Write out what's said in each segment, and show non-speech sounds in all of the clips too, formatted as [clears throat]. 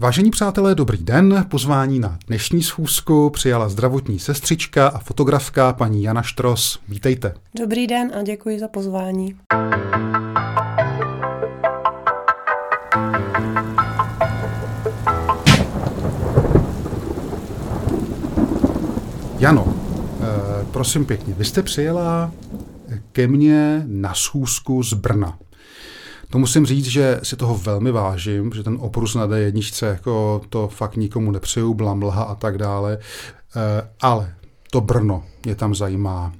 Vážení přátelé, dobrý den. Pozvání na dnešní schůzku přijala zdravotní sestřička a fotografka paní Jana Štros. Vítejte. Dobrý den a děkuji za pozvání. Jano, eh, prosím pěkně, vy jste přijela ke mně na schůzku z Brna. To musím říct, že si toho velmi vážím, že ten oprus na D1, jako to fakt nikomu nepřeju, byla mlha a tak dále, eh, ale to Brno mě tam zajímá.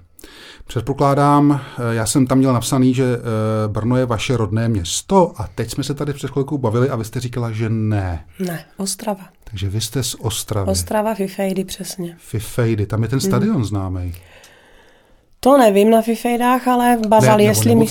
Předpokládám, eh, já jsem tam měl napsaný, že eh, Brno je vaše rodné město a teď jsme se tady před chvilkou bavili a vy jste říkala, že ne. Ne, Ostrava. Takže vy jste z Ostravy. Ostrava, Fifejdy, přesně. Fifejdy, tam je ten stadion hmm. známý. To nevím na Fifejdách, ale v Bazali, ne, jestli mi...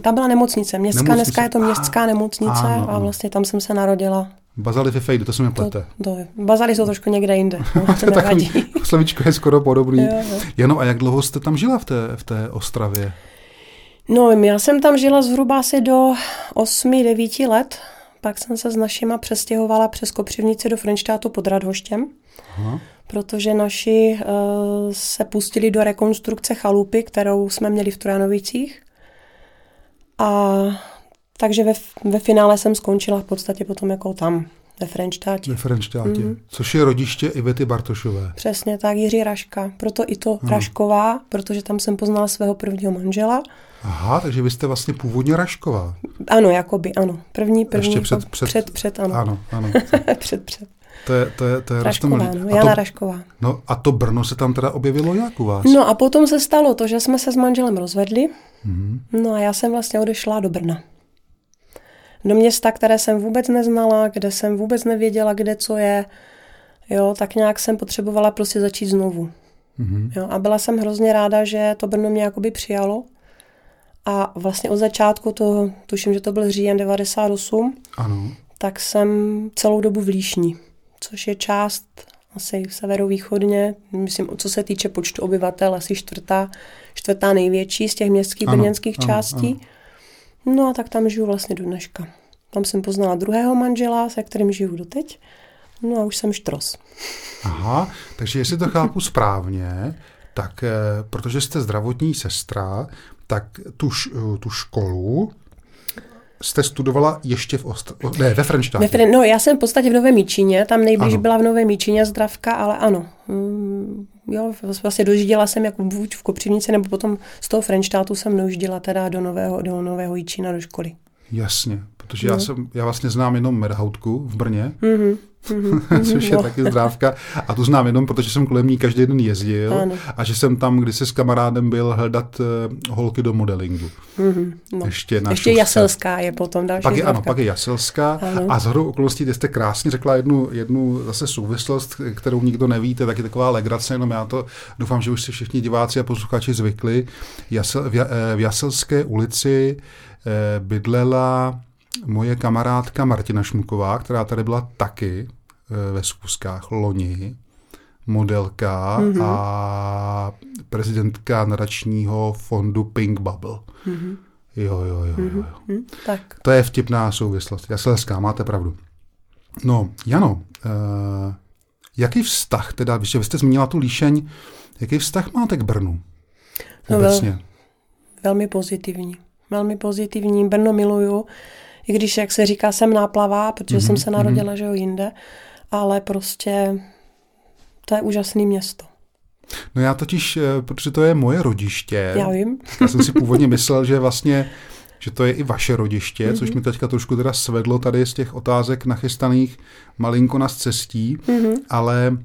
Tam byla nemocnice, městská, Nemocnice. dneska je to městská nemocnice ano, a vlastně tam jsem se narodila. Bazali Fifejdy, to se mi To, plete. to, Bazali jsou trošku někde jinde, no, [laughs] to nevadí. [laughs] Slovíčko je skoro podobný. Jo, jo. Jenom a jak dlouho jste tam žila v té, v té Ostravě? No, já jsem tam žila zhruba asi do 8-9 let, pak jsem se s našima přestěhovala přes Kopřivnici do Frenštátu pod Radhoštěm, Aha. protože naši uh, se pustili do rekonstrukce chalupy, kterou jsme měli v Trojanovicích. A takže ve, ve finále jsem skončila v podstatě potom jako tam, ve Frenštátě. Ve Frenštátě, Mhm. mm. což je rodiště Ivety Bartošové. Přesně tak, Jiří Raška. Proto i to Rašková, protože tam jsem poznala svého prvního manžela. Aha, takže vy jste vlastně původně Rašková. Ano, jakoby, ano. První, první. Ještě před- před- před, před ano. Ano, ano. [laughs] před, před. To je, to je, to je Rašková, no, a, Jana to, Rašková. no, a to Brno se tam teda objevilo jak u vás? No a potom se stalo to, že jsme se s manželem rozvedli. Mhm. No a já jsem vlastně odešla do Brna. Do města, které jsem vůbec neznala, kde jsem vůbec nevěděla, kde co je. Jo, tak nějak jsem potřebovala prostě začít znovu. Mhm. Jo, a byla jsem hrozně ráda, že to Brno mě jakoby přijalo. A vlastně od začátku, to, tuším, že to byl říjen 98, Ano. tak jsem celou dobu v Líšni, což je část asi severovýchodně, myslím, co se týče počtu obyvatel, asi čtvrtá, čtvrtá největší z těch městských Ano, brněnských ano, částí. No a tak tam žiju vlastně do dneška. Tam jsem poznala druhého manžela, se kterým žiju doteď. No a už jsem štros. Aha, takže jestli to chápu správně, tak eh, protože jste zdravotní sestra, tak tu, tu školu jste studovala ještě v Ostr... ne, ve Frenštátě. Ve Fren- no, já jsem v podstatě v Novém Míčině, tam nejblíž Ano. byla v Novém Míčině zdravka, ale ano. Mm, jo, vlastně dojížděla jsem jako buď v Kopřivnici, nebo potom z toho Frenštátu jsem dojížděla teda do Nového, do Nového Jíčína do školy. Jasně, protože já, jsem, já vlastně znám jenom Merhautku v Brně, Mhm, což je no. taky zdrávka. A tu znám jenom, protože jsem kolem ní každý den jezdil Ano. a že jsem tam kdysi s kamarádem byl hledat uh, holky do modelingu. Mhm, no. Ještě na Ještě šušce. Jaselská je potom další Pak je, ano, pak je Jaselská Ano. a zhodou okolností, ty jste krásně řekla jednu, jednu zase souvislost, kterou nikdo neví, to je taky taková legrace, jenom já to doufám, že už si všichni diváci a posluchači zvykli. Jasel, v, eh, v Jaselské ulici eh, bydlela moje kamarádka Martina Šmuková, která tady byla taky eh, ve zkuskách loni, modelka Mhm. mm-hmm. a prezidentka nadačního fondu Pink Bubble. Mhm. Jo, jo, jo, jo. jo. Hm, tak. To je vtipná souvislost. Jaselská, máte pravdu. No, Jano, uh, jaký vztah teda, když vy jste zmínila tu líšeň, jaký vztah máte k Brnu? No, Obecně. Velmi pozitivní. Velmi pozitivní. Brno miluju. I když, jak se říká, jsem náplavá, protože Mhm, jsem se narodila, že jo, jinde. Ale prostě to je úžasné město. No já totiž, eh, protože to je moje rodiště, Já vím. já jsem si [laughs] původně myslel, že vlastně že to je i vaše rodiště, mm-hmm. což mi teďka trošku teda svedlo tady z těch otázek nachystaných malinko na cestí, Mhm. ale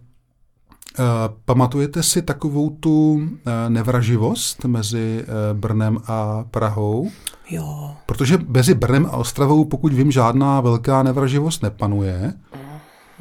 pamatujete si takovou tu uh, nevraživost mezi uh, Brnem a Prahou? Jo. Protože mezi Brnem a Ostravou, pokud vím, žádná velká nevraživost nepanuje.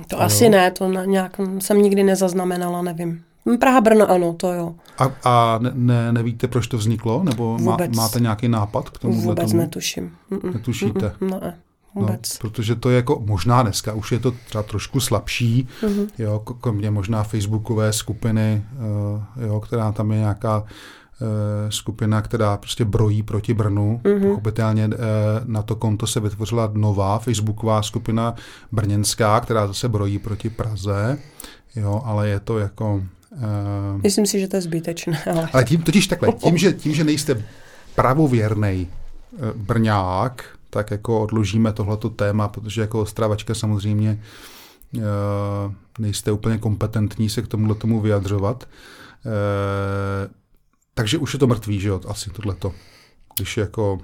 To asi ne, to nějak jsem nikdy nezaznamenala, nevím. Hm, Praha, Brno, ano, to jo. A, a ne, ne, nevíte, proč to vzniklo? Nebo má, Vůbec. máte nějaký nápad k tomu? Vůbec netuším. Mm-mm. Netušíte? Mm-mm, No, vůbec. protože to je jako, možná dneska už je to třeba trošku slabší, Mhm. jo, k- kromě možná facebookové skupiny, uh, jo, která tam je nějaká skupina, která prostě brojí proti Brnu. Mm-hmm. Pochopitelně na to konto se vytvořila nová facebooková skupina brněnská, která zase brojí proti Praze. Jo, ale je to jako... Uh... Myslím si, že to je zbytečné. [laughs] Ale, ale tím, totiž takhle, tím že, tím, že nejste pravověrný Brňák, tak jako odložíme tohleto téma, protože jako ostravačka samozřejmě uh, nejste úplně kompetentní se k tomuhle tomu vyjadřovat. Uh, takže už je to mrtvý, že jo, asi tohleto. Když jako...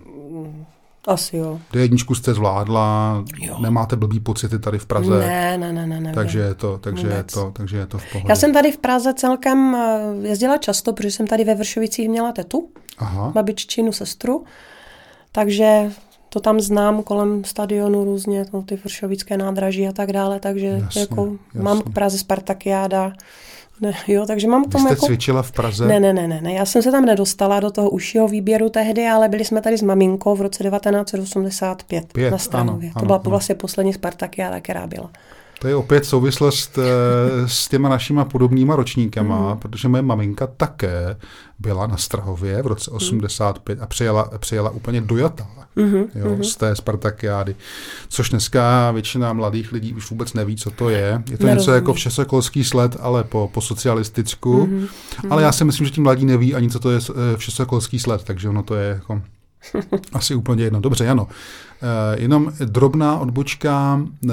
Asi jo. Do jedničku jste zvládla, jo. nemáte blbý pocity tady v Praze. Ne, ne, ne, ne. ne takže je to, takže je to, takže je to v pohodě. Já jsem tady v Praze celkem eh, jezdila často, protože jsem tady ve Vršovicích měla tetu, Aha. babiččinu, sestru, takže to tam znám kolem stadionu různě, to, ty vršovické nádraží a tak dále, takže jasně, jako jasně. mám k Praze Spartakiáda, ne, jo, takže mám k tomu Vy jste jako... cvičila v Praze? Ne, ne, ne, ne, ne, já jsem se tam nedostala do toho užšího výběru tehdy, ale byli jsme tady s maminkou v roce 1985 Pět, na Strahově. Ano, to byla ano. vlastně poslední Spartakiáda, která byla. To je opět souvislost eh, s těma našima podobnýma ročníkama, mm. protože moje maminka také byla na Strahově v roce 85 a přijela, přijela úplně dojatá mm-hmm. jo, mm-hmm. z té Spartakiády. Což dneska většina mladých lidí už vůbec neví, co to je. Je to Nerozumí. něco jako všesokolský sled, ale po, po socialisticku. Mm-hmm. Ale já si myslím, že ti mladí neví ani, co to je eh, všesokolský sled, takže ono to je jako [laughs] asi úplně jedno. Dobře, Jano. Uh, jenom drobná odbočka. Uh,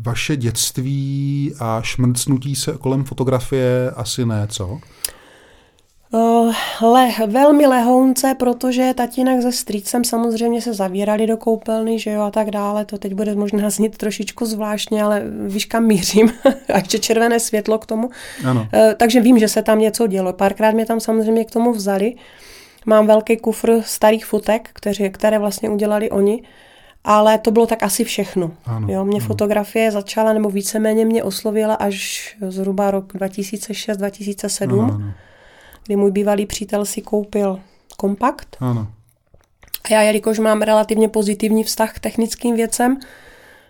vaše dětství a šmrcnutí se kolem fotografie asi ne, co? Uh, le, velmi lehounce, protože tatínek se strýcem samozřejmě se zavírali do koupelny, že jo, a tak dále. To teď bude možná znít trošičku zvláštně, ale víš, kam mířím. [laughs] a ještě červené světlo k tomu. Ano. Uh, takže vím, že se tam něco dělo. Párkrát mě tam samozřejmě k tomu vzali. Mám velký kufr starých fotek, které, které vlastně udělali oni. Ale to bylo tak asi všechno. Ano, jo, mě ano. fotografie začala, nebo víceméně mě oslovila až zhruba rok 2006-2007, kdy můj bývalý přítel si koupil kompakt. Ano. A já, jelikož mám relativně pozitivní vztah k technickým věcem,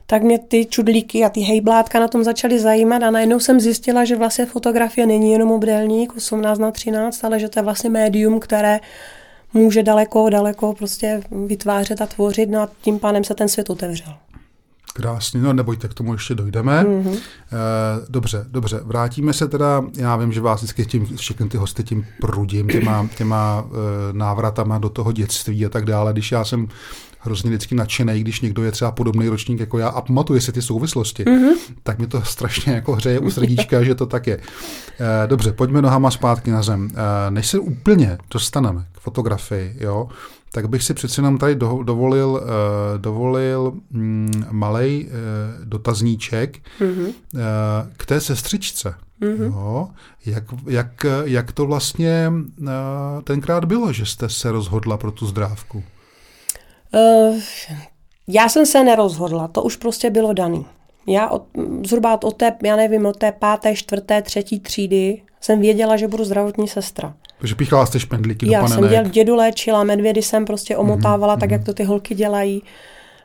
tak mě ty čudlíky a ty hejblátka na tom začaly zajímat a najednou jsem zjistila, že vlastně fotografie není jenom obdélník 18 na 13, ale že to je vlastně médium, které může daleko, daleko prostě vytvářet a tvořit, no a tím pánem se ten svět otevřel. Krásně, no nebojte, k tomu ještě dojdeme. Mm-hmm. dobře, dobře, vrátíme se teda, já vím, že vás vždycky tím, všechny ty hosty tím prudím, těma, těma e, návratama do toho dětství a tak dále. Když já jsem hrozně vždycky nadšený, když někdo je třeba podobný ročník jako já a pamatuje si ty souvislosti, mm-hmm. tak mi to strašně jako hřeje u srdíčka, že to tak je. E, dobře, pojďme nohama zpátky na zem. E, než se úplně dostaneme k fotografii, jo, tak bych si přece jenom tady do, dovolil, uh, dovolil mm, malej uh, dotazníček mm-hmm. uh, k té sestřičce. Mm-hmm. Jo? Jak, jak, jak to vlastně uh, tenkrát bylo, že jste se rozhodla pro tu zdrávku? Uh, já jsem se nerozhodla, to už prostě bylo daný. Já od, zhruba od té, já nevím, od té páté, čtvrté, třetí třídy jsem věděla, že budu zdravotní sestra. Takže píchala jste špendlíky Já do panenek. jsem děl, dědu léčila, medvědy jsem prostě omotávala, mm-hmm. tak jak to ty holky dělají.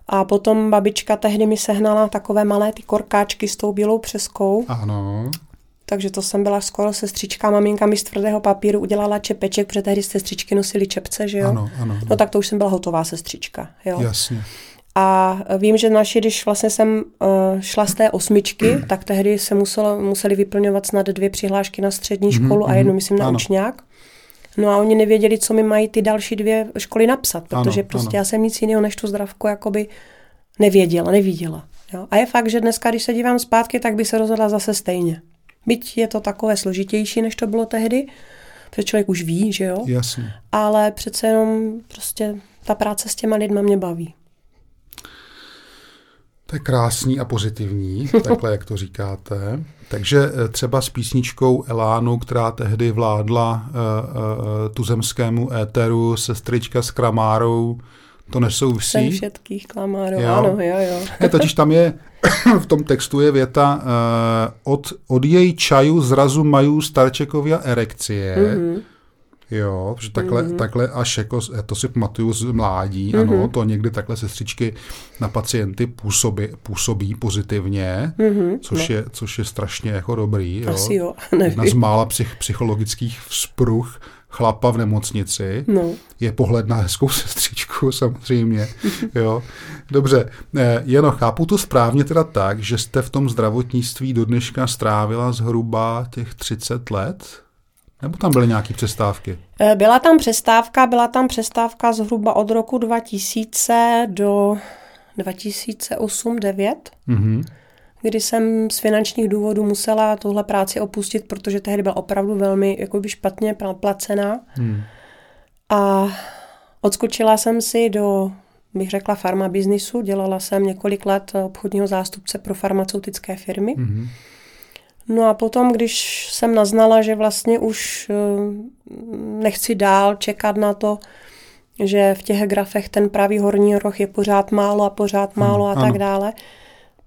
A potom babička tehdy mi sehnala takové malé ty korkáčky s tou bílou přeskou. Ano. Takže to jsem byla skoro sestřička. Maminka mi z tvrdého papíru udělala čepeček, protože tehdy sestřičky nosily čepce, že jo? Ano, ano, ano. No tak to už jsem byla hotová sestřička, jo? Jasně. A vím, že naši, když vlastně jsem uh, šla z té osmičky, tak tehdy se muselo, museli vyplňovat snad dvě přihlášky na střední mhm, školu mm-hmm, a jednu, myslím, na ano. učňák. No a oni nevěděli, co mi mají ty další dvě školy napsat, protože ano, prostě ano. já jsem nic jiného než tu zdravku jakoby nevěděla, neviděla. Jo? A je fakt, že dneska, když se dívám zpátky, tak by se rozhodla zase stejně. Byť je to takové složitější, než to bylo tehdy, protože člověk už ví, že jo? Jasně. Ale přece jenom prostě ta práce s těma lidma mě baví. To je krásný a pozitivní, [laughs] takhle jak to říkáte. Takže eh, třeba s písničkou Elánu, která tehdy vládla uh, uh, tuzemskému éteru, sestrička s Kramárou, to nesouvisí. Jsem všetkých Kramárou, jo. ano, jo, jo. Ne, totiž tam je, [coughs] v tom textu je věta uh, od, od její čaju zrazu mají starčekovia erekcie, mm-hmm Jo, že takhle, mm-hmm. takhle až jako, to si pamatuju z mládí, mm-hmm. ano, to někdy takhle sestřičky na pacienty působí, působí pozitivně, mm-hmm. což, no. je, což je strašně jako dobrý. Jo. Asi jo, [laughs] nevím. Jedna z mála psych, psychologických vzpruh, chlapa v nemocnici. No. Je pohled na hezkou [laughs] sestřičku samozřejmě. jo. Dobře, eh, Jeno, chápu to správně teda tak, že jste v tom zdravotnictví do dneška strávila zhruba těch 30 let? Nebo tam byly nějaké přestávky? Eh, byla tam přestávka, byla tam přestávka zhruba od roku 2000 do 2008-2009, mm-hmm. kdy jsem z finančních důvodů musela tuhle práci opustit, protože tehdy byla opravdu velmi jakoby špatně placená. Mm. A odskočila jsem si do, bych řekla, farma biznisu. Dělala jsem několik let obchodního zástupce pro farmaceutické firmy. Mm-hmm. No a potom, když jsem naznala, že vlastně už eh, nechci dál čekat na to, že v těch grafech ten pravý horní roh je pořád málo a pořád málo ano, a tak ano. dále,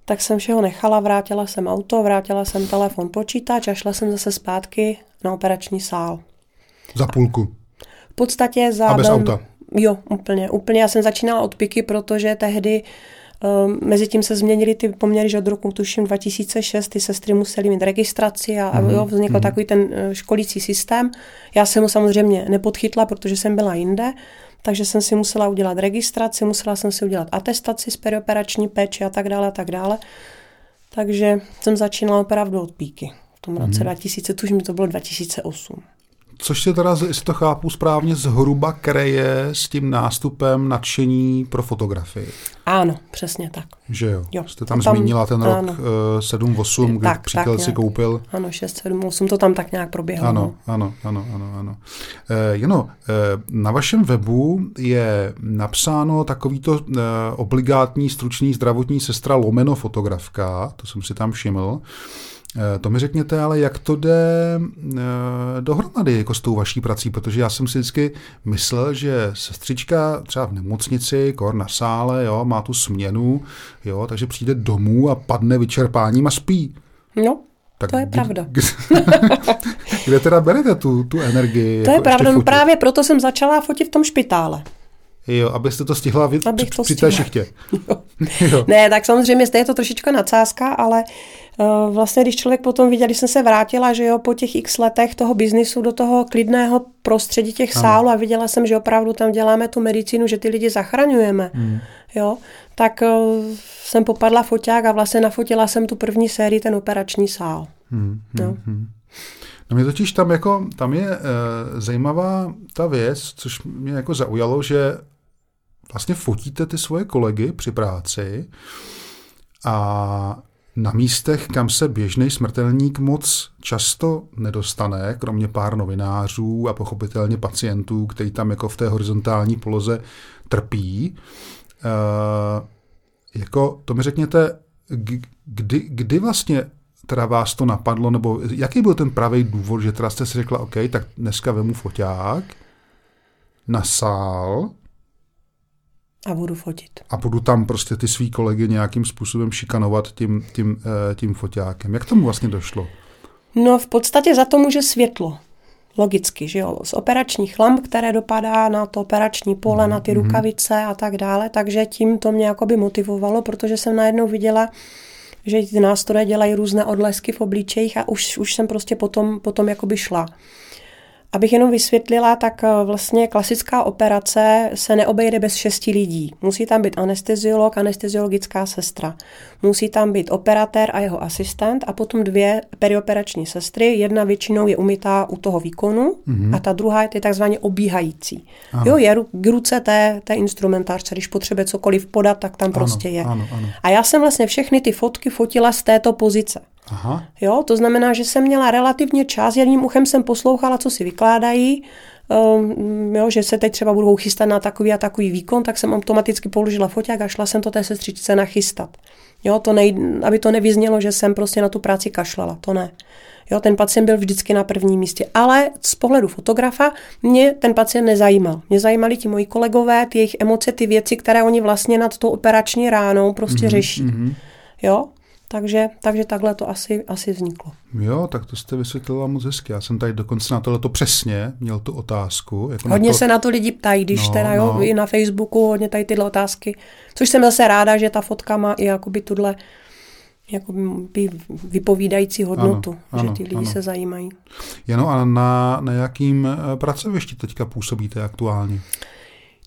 tak jsem všeho nechala, vrátila jsem auto, vrátila jsem telefon, počítač a šla jsem zase zpátky na operační sál. Za půlku? V podstatě za... A bez auta? Jo, úplně. Úplně. Já jsem začínala od piky, protože tehdy Um, Mezitím se změnily ty poměry, že od roku tuším 2006 ty sestry musely mít registraci a, mm-hmm. jo, vznikl mm-hmm. takový ten eh, školící systém. Já jsem ho samozřejmě nepodchytla, protože jsem byla jinde, takže jsem si musela udělat registraci, musela jsem si udělat atestaci z perioperační péče a tak dále a tak dále. Takže jsem začínala opravdu od píky. V tom roce mm-hmm. 2000, tužím, to bylo 2008 což se teda, jestli to chápu správně, zhruba kreje s tím nástupem nadšení pro fotografii. Ano, přesně tak. Že jo? jo Jste tam, tam zmínila ten rok ano. 7-8, kdy tak, přítel tak si koupil. Ano, 6-7-8, to tam tak nějak proběhlo. Ano, no. ano, ano, ano. ano. E, Jeno, e, na vašem webu je napsáno takovýto e, obligátní stručný zdravotní sestra lomeno fotografka, to jsem si tam všiml. Eh, to mi řekněte, ale jak to jde eh, dohromady jako s tou vaší prací, protože já jsem si vždycky myslel, že sestřička třeba v nemocnici, kor na sále, jo, má tu směnu, jo, takže přijde domů a padne vyčerpáním a spí. No, tak to je pravda. [laughs] Kde, teda berete tu, tu energii? To jako je pravda, no právě proto jsem začala fotit v tom špitále. Jo, abyste to stihla vy, Abych to při té šichtě. [laughs] Jo. jo. Ne, tak samozřejmě je to trošička nadsázka, ale uh, vlastně když člověk potom viděl, když jsem se vrátila, že jo, po těch x letech toho biznisu do toho klidného prostředí těch ano. sálů a viděla jsem, že opravdu tam děláme tu medicínu, že ty lidi zachraňujeme, hmm. jo, tak uh, jsem popadla foťák a vlastně nafotila jsem tu první sérii, ten operační sál. Hmm. Hmm. No. Hmm. No mě totiž tam jako, tam je e, zajímavá ta věc, což mě jako zaujalo, že vlastně fotíte ty svoje kolegy při práci a na místech, kam se běžný smrtelník moc často nedostane, kromě pár novinářů a pochopitelně pacientů, který tam jako v té horizontální poloze trpí. E, jako, to mi řekněte, kdy, kdy vlastně teda vás to napadlo, nebo jaký byl ten pravý důvod, že teda jste si řekla, OK, tak dneska vemu foťák na sál a budu fotit. A budu tam prostě ty svý kolegy nějakým způsobem šikanovat tím, tím, eh, tím foťákem. Jak tomu vlastně došlo? No v podstatě za to může světlo. Logicky, že jo, z operačních lamp, které dopadá na to operační pole, mm-hmm. na ty mhm. rukavice a tak dále, takže tím to mě jakoby motivovalo, protože jsem najednou viděla, že ty nástroje dělají různé odlesky v obličejích a už, už jsem prostě potom, potom jakoby šla. Abych jenom vysvětlila, tak eh, vlastně klasická operace se neobejde bez šesti lidí. Musí tam být anesteziolog, anesteziologická sestra. Musí tam být operatér a jeho asistent a potom dvě perioperační sestry. Jedna většinou je umytá u toho výkonu mm-hmm. a ta druhá je takzvaně obíhající. Ano. Jo, je k ruce té, té instrumentářce, když potřebuje cokoliv podat, tak tam ano, prostě je. Ano, ano. A já jsem vlastně všechny ty fotky fotila z této pozice. Aha. Jo, to znamená, že jsem měla relativně čas, jedním uchem jsem poslouchala, co si vykládají, um, jo, že se teď třeba budou chystat na takový a takový výkon, tak jsem automaticky položila foťák a šla jsem to té sestřičce nachystat. Jo, to nej, aby to nevyznělo, že jsem prostě na tu práci kašlala, to ne. Jo, ten pacient byl vždycky na prvním místě. Ale z pohledu fotografa mě ten pacient nezajímal. Mě zajímali ti moji kolegové, ty jejich emoce, ty věci, které oni vlastně nad tou operační ránou prostě mm-hmm, řeší. Mm-hmm. Jo, takže, takže takhle to asi, asi vzniklo. Jo, tak to jste vysvětlila moc hezky. Já jsem tady dokonce na tohle přesně měl tu otázku. Jako hodně na to... se na to lidi ptají, když no, teda jo, no. i na Facebooku hodně tady tyhle otázky. Což jsem zase ráda, že ta fotka má i jakoby tuhle jako by vypovídající hodnotu, ano, že ty lidi ano. se zajímají. Jenom a na, na jakým eh, pracovišti teďka působíte aktuálně?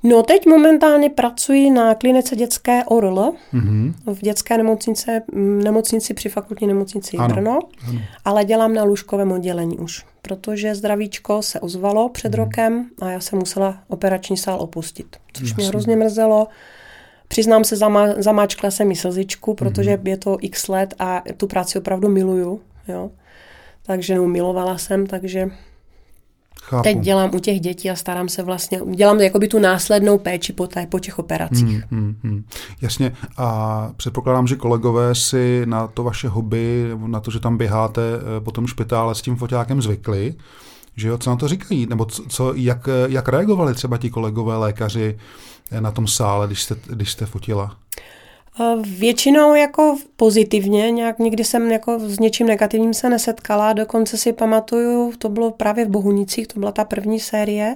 No teď momentálně pracuji na klinice dětské ORL mm-hmm. v dětské nemocnice, nemocnici při fakultní nemocnici ano, Brno, ano. ale dělám na lůžkovém oddělení už, protože zdravíčko se ozvalo před mm. rokem a já jsem musela operační sál opustit, což Jasně. mě hrozně mrzelo. Přiznám se, zama, zamáčkla jsem mi slzičku, protože mm. je to x let a tu práci opravdu miluju. Jo. Takže no, milovala jsem, takže Chápu. Teď dělám u těch dětí a starám se vlastně, dělám jakoby tu následnou péči po, té, po těch operacích. Hmm, hmm, hmm. Jasně a předpokládám, že kolegové si na to vaše hobby, na to, že tam běháte eh, po tom špitále s tím foťákem zvykli, že jo, co na to říkají, nebo co, jak, jak reagovali třeba ti kolegové lékaři eh, na tom sále, když jste, když jste fotila? Eh, většinou jako pozitivně, nějak nikdy jsem jako s něčím negativním se nesetkala, dokonce si pamatuju, to bylo právě v Bohunicích, to byla ta první série,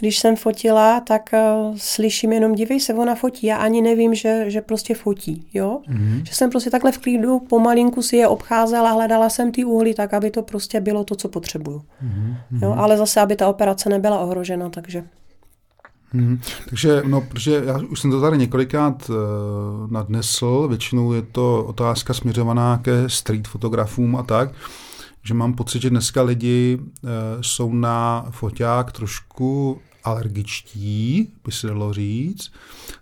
když jsem fotila, tak uh, slyším jenom, dívej se, ona fotí, já ani nevím, že, že prostě fotí, jo? Mm-hmm. Že jsem prostě takhle v klidu pomalinku si je obcházela, hledala jsem ty úhly tak, aby to prostě bylo to, co potřebuju. Mm-hmm. Jo? Ale zase, aby ta operace nebyla ohrožena, takže... Hmm, takže, no, protože já už jsem to tady několikrát uh, nadnesl, většinou je to otázka směřovaná ke street fotografům a tak, že mám pocit, že dneska lidi uh, jsou na foťák trošku alergičtí, by se dalo říct,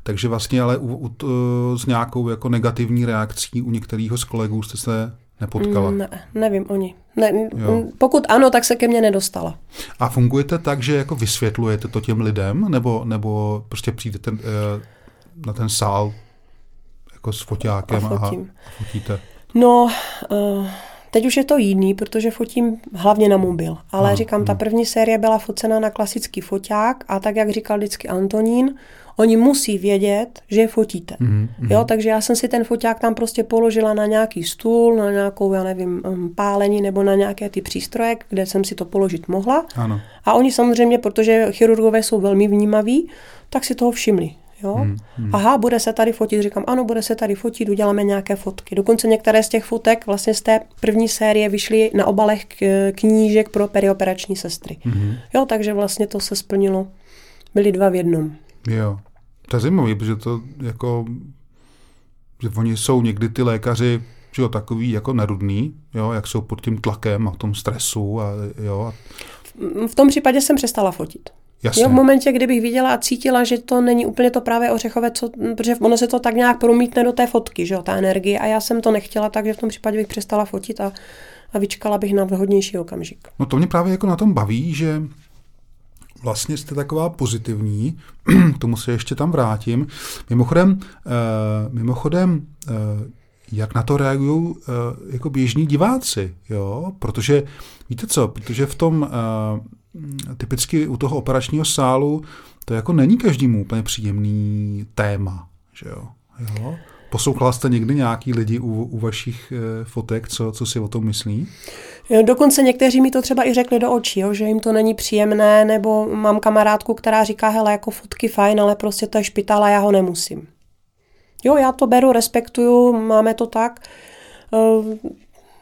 takže vlastně ale u, u, s nějakou jako negativní reakcí u některých z kolegů jste se nepotkala? Ne, nevím oni. Ne, pokud ano, tak se ke mně nedostala. A fungujete tak, že jako vysvětlujete to těm lidem, nebo, nebo prostě přijdete uh, na ten sál jako s foťákem a, a fotíte? No, uh, teď už je to jiný, protože fotím hlavně na mobil. Ale a, říkám, ta první série byla focena na klasický foťák a tak, jak říkal vždycky Antonín, Oni musí vědět, že je fotíte. Mm-hmm. Jo, takže já jsem si ten foťák tam prostě položila na nějaký stůl, na nějakou, já nevím, um, pálení nebo na nějaké ty přístroje, kde jsem si to položit mohla. Ano. A oni samozřejmě, protože chirurgové jsou velmi vnímaví, tak si toho všimli. Jo? Hmm, hmm. Aha, bude se tady fotit. Říkám, ano, bude se tady fotit, uděláme nějaké fotky. Dokonce některé z těch fotek vlastně z té první série vyšly na obalech knížek pro perioperační sestry. Hmm. Jo, takže vlastně to se splnilo. Byly dva v jednom. Jo. To je zajímavé, protože to jako, že oni jsou někdy ty lékaři, že jo, takový jako nerudný, jo, jak jsou pod tím tlakem a tom stresu a jo. A... V tom případě jsem přestala fotit. Jasně. Jo, v momentě, kdybych viděla a cítila, že to není úplně to právě ořechové, co, protože ono se to tak nějak promítne do té fotky, že jo, ta energie, a já jsem to nechtěla, takže v tom případě bych přestala fotit a, a vyčkala bych na vhodnější okamžik. No to mě právě jako na tom baví, že vlastně jste taková pozitivní, [clears throat] k tomu se ještě tam vrátím. Mimochodem, uh, mimochodem uh, jak na to reagují uh, jako běžní diváci, jo? Protože, víte co, protože v tom typicky u toho operačního sálu to jako není každému úplně příjemný téma, že jo? jo? Poslouchala jste někdy nějaký lidi u, u vašich fotek, co, co si o tom myslí? Dokonce někteří mi to třeba i řekli do očí, jo, že jim to není příjemné, nebo mám kamarádku, která říká, hele, jako fotky fajn, ale prostě to je špitál a já ho nemusím. Jo, já to beru, respektuju, máme to tak. Eh,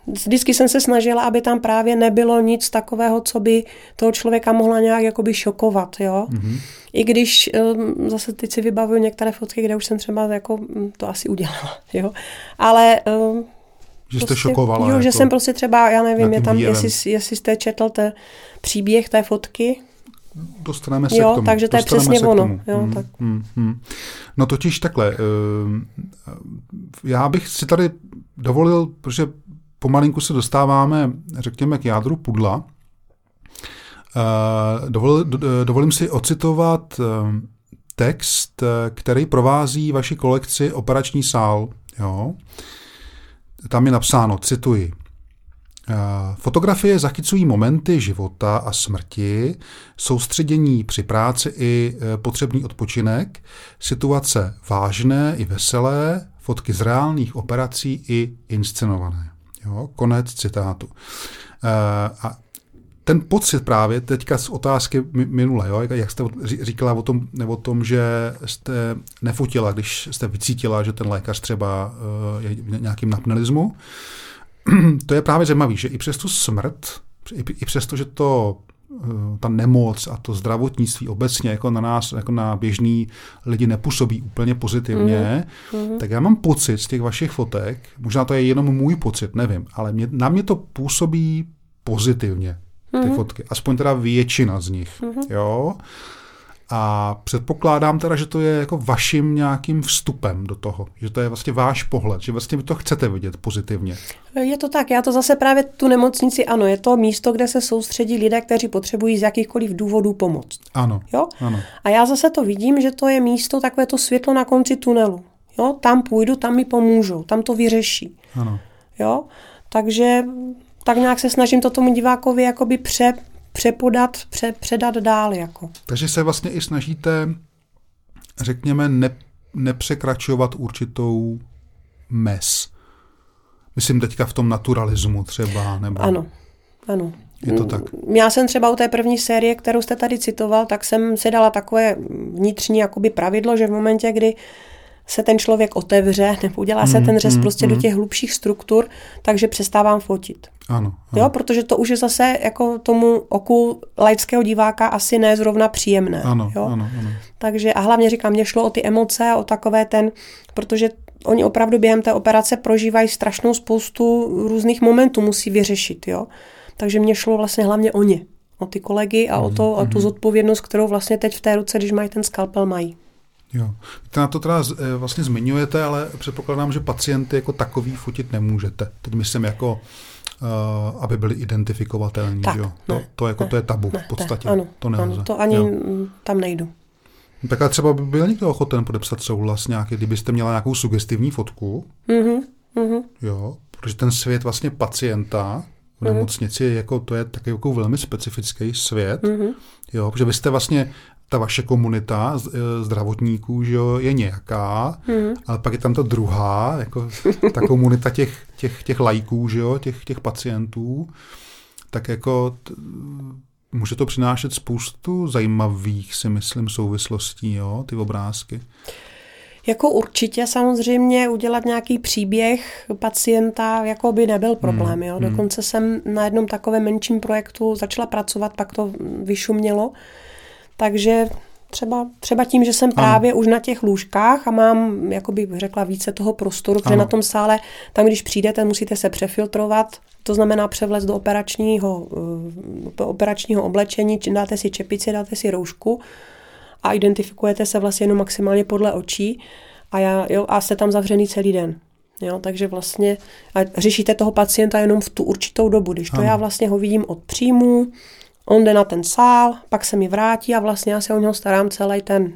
vždycky jsem se snažila, aby tam právě nebylo nic takového, co by toho člověka mohla nějak jakoby šokovat, jo. Mm-hmm. I když eh, zase teď si vybavuju některé fotky, kde už jsem třeba jako hm, to asi udělala, [laughs] jo. Ale eh, že jste prostě, šokovala. Jo, jako že jsem prostě třeba, já nevím, je tam, jestli, jestli jste četl ten příběh té fotky, Dostaneme se jo, k tomu. takže to je přesně ono. Jo, hmm, tak. Hmm, hmm. No totiž takhle, uh, já bych si tady dovolil, protože pomalinku se dostáváme, řekněme, k jádru pudla, uh, dovolil, do, dovolím si ocitovat uh, text, který provází vaši kolekci Operační sál. Jo? Tam je napsáno, cituji, eh, Fotografie zachycují momenty života a smrti, soustředění při práci i eh, potřebný odpočinek, situace vážné i veselé, fotky z reálných operací i inscenované. Jo, konec citátu. Eh, a ten pocit právě teďka z otázky minule, jo, jak jste říkala o tom, o tom, že jste nefotila, když jste vycítila, že ten lékař třeba uh, je v nějakým napnelismu, [clears throat] to je právě zajímavé, že i přes tu smrt, i, i přes to, že to eh, ta nemoc a to zdravotnictví obecně jako na nás, jako na běžný lidi nepůsobí úplně pozitivně, mm. tak já mám pocit z těch vašich fotek, možná to je jenom můj pocit, nevím, ale mě, na mě to působí pozitivně, ty mm. fotky. Aspoň teda většina z nich, mm. jo. A předpokládám teda, že to je jako vaším nějakým vstupem do toho, že to je vlastně váš pohled, že vlastně vy to chcete vidět pozitivně. Je to tak, já to zase právě tu nemocnici, ano, je to místo, kde se soustředí lidé, kteří potřebují z jakýchkoliv důvodů pomoc. Ano, jo? ano. A já zase to vidím, že to je místo, takové to světlo na konci tunelu. Jo? Tam půjdu, tam mi pomůžou, tam to vyřeší. Ano. Jo? Takže tak nějak se snažím to tomu divákovi jakoby pře, přepodat, pře, předat dál. Jako. Takže se vlastně i snažíte, řekněme, ne, nepřekračovat určitou mes. Myslím teďka v tom naturalismu třeba. Nebo... Ano, ano. Je to tak. Já jsem třeba u té první série, kterou jste tady citoval, tak jsem si dala takové vnitřní jakoby pravidlo, že v momentě, kdy se ten člověk otevře, nebo udělá se mm, ten řez mm, prostě mm. do těch hlubších struktur, takže přestávám fotit. Ano, ano. Jo, protože to už je zase jako tomu oku laického diváka asi ne zrovna příjemné. Ano, jo? ano, ano. Takže a hlavně říkám, mě šlo o ty emoce a o takové ten, protože oni opravdu během té operace prožívají strašnou spoustu různých momentů, musí vyřešit, jo. Takže mě šlo vlastně hlavně o ně, o ty kolegy a o, to, o tu mhm. zodpovědnost, kterou vlastně teď v té ruce, když mají ten skalpel, mají. Jo. Ty na to teda eh, vlastně zmiňujete, ale předpokládám, že pacienty jako takový fotit nemůžete. Teď myslím jako Uh, aby byli identifikovatelní. Tak, jo? Ne, to, to, jako, ne, to je tabu ne, v podstatě. Ne, ano, to nelze. Ano, to ani jo. tam nejdu. Tak a třeba by byl někdo ochoten podepsat souhlas nějaký, kdybyste měla nějakou sugestivní fotku, mm-hmm, mm-hmm. jo, protože ten svět vlastně pacienta v mhm. nemocnici mm-hmm. jako, to je taky jako velmi specifický svět, mm-hmm. jo, protože vy jste vlastně ta vaše komunita e, zdravotníků že jo, je nějaká, hmm. ale pak je tam ta druhá, jako ta komunita těch, těch, těch lajků, že jo, těch, těch pacientů, tak jako t, může to přinášet spoustu zajímavých, si myslím, souvislostí, jo, ty obrázky. Jako určitě samozřejmě udělat nějaký příběh pacienta jako by nebyl problém. Jo? Hmm. Dokonce jsem na jednom takovém menším projektu začala pracovat, pak to vyšumělo. Takže třeba, třeba tím, že jsem právě ano. už na těch lůžkách a mám, jako bych řekla, více toho prostoru, protože ano. na tom sále, tam když přijdete, musíte se přefiltrovat, to znamená převlec do operačního, do eh, operačního oblečení, dáte si čepici, dáte si roušku a identifikujete se vlastně jenom maximálně podle očí a, já, jo, a jste tam zavřený celý den. Jo, takže vlastně a řešíte toho pacienta jenom v tu určitou dobu. Když to ano. já vlastně ho vidím od příjmu, On jde na ten sál, pak se mi vrátí a vlastně já se o něho starám celý ten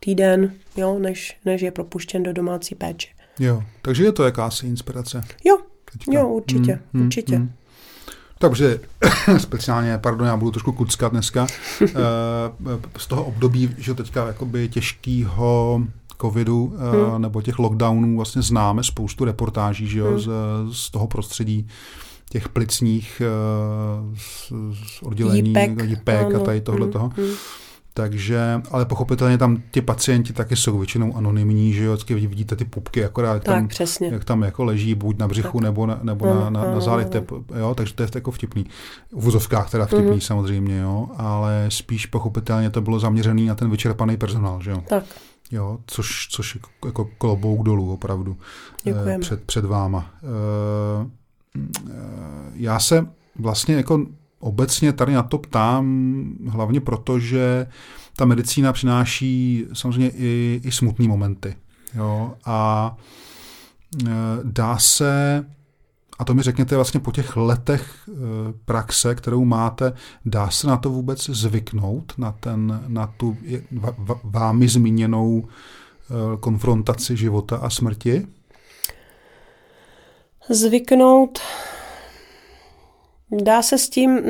týden, jo, než, než je propuštěn do domácí péče. Jo, takže je to jakási inspirace. Jo, Teďka. jo, určitě, hmm, určitě. Hmm. Takže [coughs] speciálně, pardon, já budu trošku kuckat dneska, [laughs] eh, z toho období, že teďka jakoby těžkého covidu eh, hmm. nebo těch lockdownů vlastně známe spoustu reportáží že jo, hmm. z, z toho prostředí těch plicních uh, oddělení, jípek, jípek a tady tohle mm, toho. Mm. Takže, ale pochopitelně tam ti pacienti taky jsou většinou anonymní, že jo, vždycky vidíte ty pupky, akorát tak, tam, přesně. jak tam jako leží buď na břichu tak. nebo, na, nebo no, na, na, na zádech, jo, takže to je jako vtipný. V vozovkách teda vtipný mm-hmm. samozřejmě, jo, ale spíš pochopitelně to bylo zaměřené na ten vyčerpaný personál, že jo. Tak. Jo, což, což jako klobouk dolů opravdu Děkujeme. před, před váma. Uh, já se vlastně jako obecně tady na to ptám hlavně proto, že ta medicína přináší samozřejmě i, i smutné momenty. Jo? A e, dá se, a to mi řekněte vlastně po těch letech e, praxe, kterou máte, dá se na to vůbec zvyknout, na, ten, na tu vámi zmíněnou konfrontaci života a smrti? Zvyknout, dá se, s tím,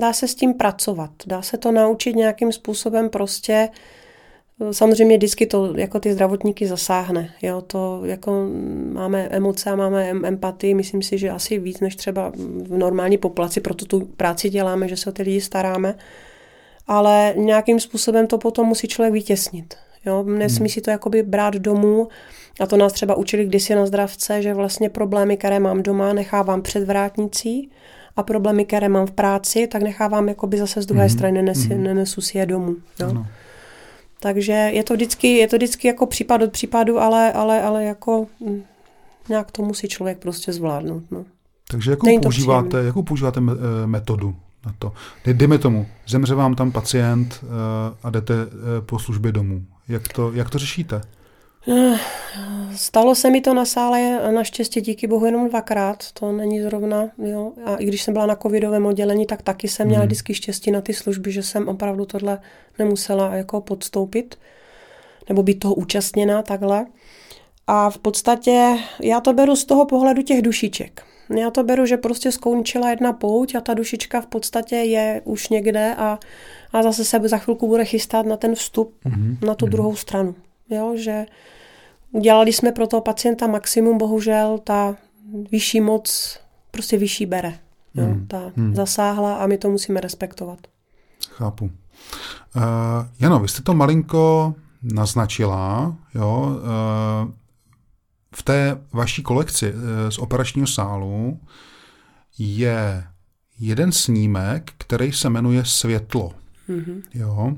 dá se s tím pracovat, dá se to naučit nějakým způsobem prostě Samozřejmě vždycky to jako ty zdravotníky zasáhne. Jo, to jako máme emoce a máme empatii, myslím si, že asi víc než třeba v normální populaci, proto tu práci děláme, že se o ty lidi staráme. Ale nějakým způsobem to potom musí člověk vytěsnit. Jo, nesmí hmm. si to jakoby brát domů a to nás třeba učili kdysi na zdravce, že vlastně problémy, které mám doma, nechávám před vrátnicí a problémy, které mám v práci, tak nechávám jakoby zase z druhé hmm. strany, nenesu, hmm. nenesu si je domů. Jo. Ano. Takže je to vždycky, je to vždycky jako případ od případu, ale, ale, ale jako hm, nějak to musí člověk prostě zvládnout. No. Takže jakou používáte, jakou používáte eh, metodu na to? Dejme tomu, zemře vám tam pacient eh, a jdete eh, po službě domů. Jak to, jak to řešíte? Stalo se mi to na sále naštěstí díky bohu jenom dvakrát, to není zrovna, jo. A i když jsem byla na covidovém oddělení, tak taky jsem měla hmm. vždycky štěstí na ty služby, že jsem opravdu tohle nemusela jako podstoupit, nebo být toho účastněná takhle. A v podstatě já to beru z toho pohledu těch dušiček. Já to beru, že prostě skončila jedna pouť a ta dušička v podstatě je už někde a, a zase se za chvilku bude chystat na ten vstup mm-hmm. na tu mm-hmm. druhou stranu. Jo, že udělali jsme pro toho pacienta maximum, bohužel ta vyšší moc prostě vyšší bere. Jo, mm. ta mm. zasáhla a my to musíme respektovat. Chápu. Uh, Jano, vy jste to malinko naznačila, jo, uh, v té vaší kolekci uh, z operačního sálu je jeden snímek, který se jmenuje Světlo. Mm-hmm. Jo.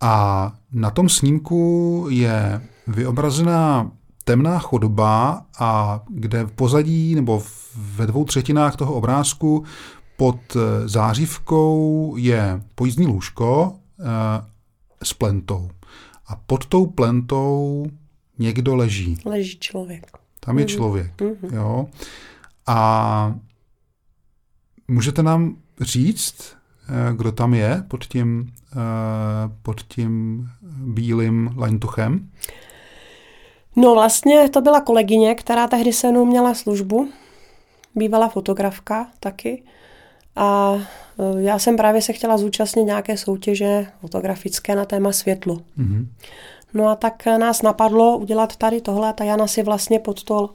A na tom snímku je vyobrazená temná chodba a kde v pozadí nebo ve dvou třetinách toho obrázku pod eh, zářivkou je pojízdní lůžko e, s plentou. A pod tou plentou někdo leží. Leží člověk. Tam je mhm. člověk. Mm-hmm. Jo. A můžete nám říct, Eh, kdo tam je pod tím, eh, pod tím bílým laňtuchem? No vlastně to byla kolegyně, která tehdy se mnou měla službu. Bývala fotografka taky. A eh, já jsem právě se chtěla zúčastnit nějaké soutěže fotografické na téma světlo. Mm-hmm. No a tak nás napadlo udělat tady tohle a Jana si vlastně pod to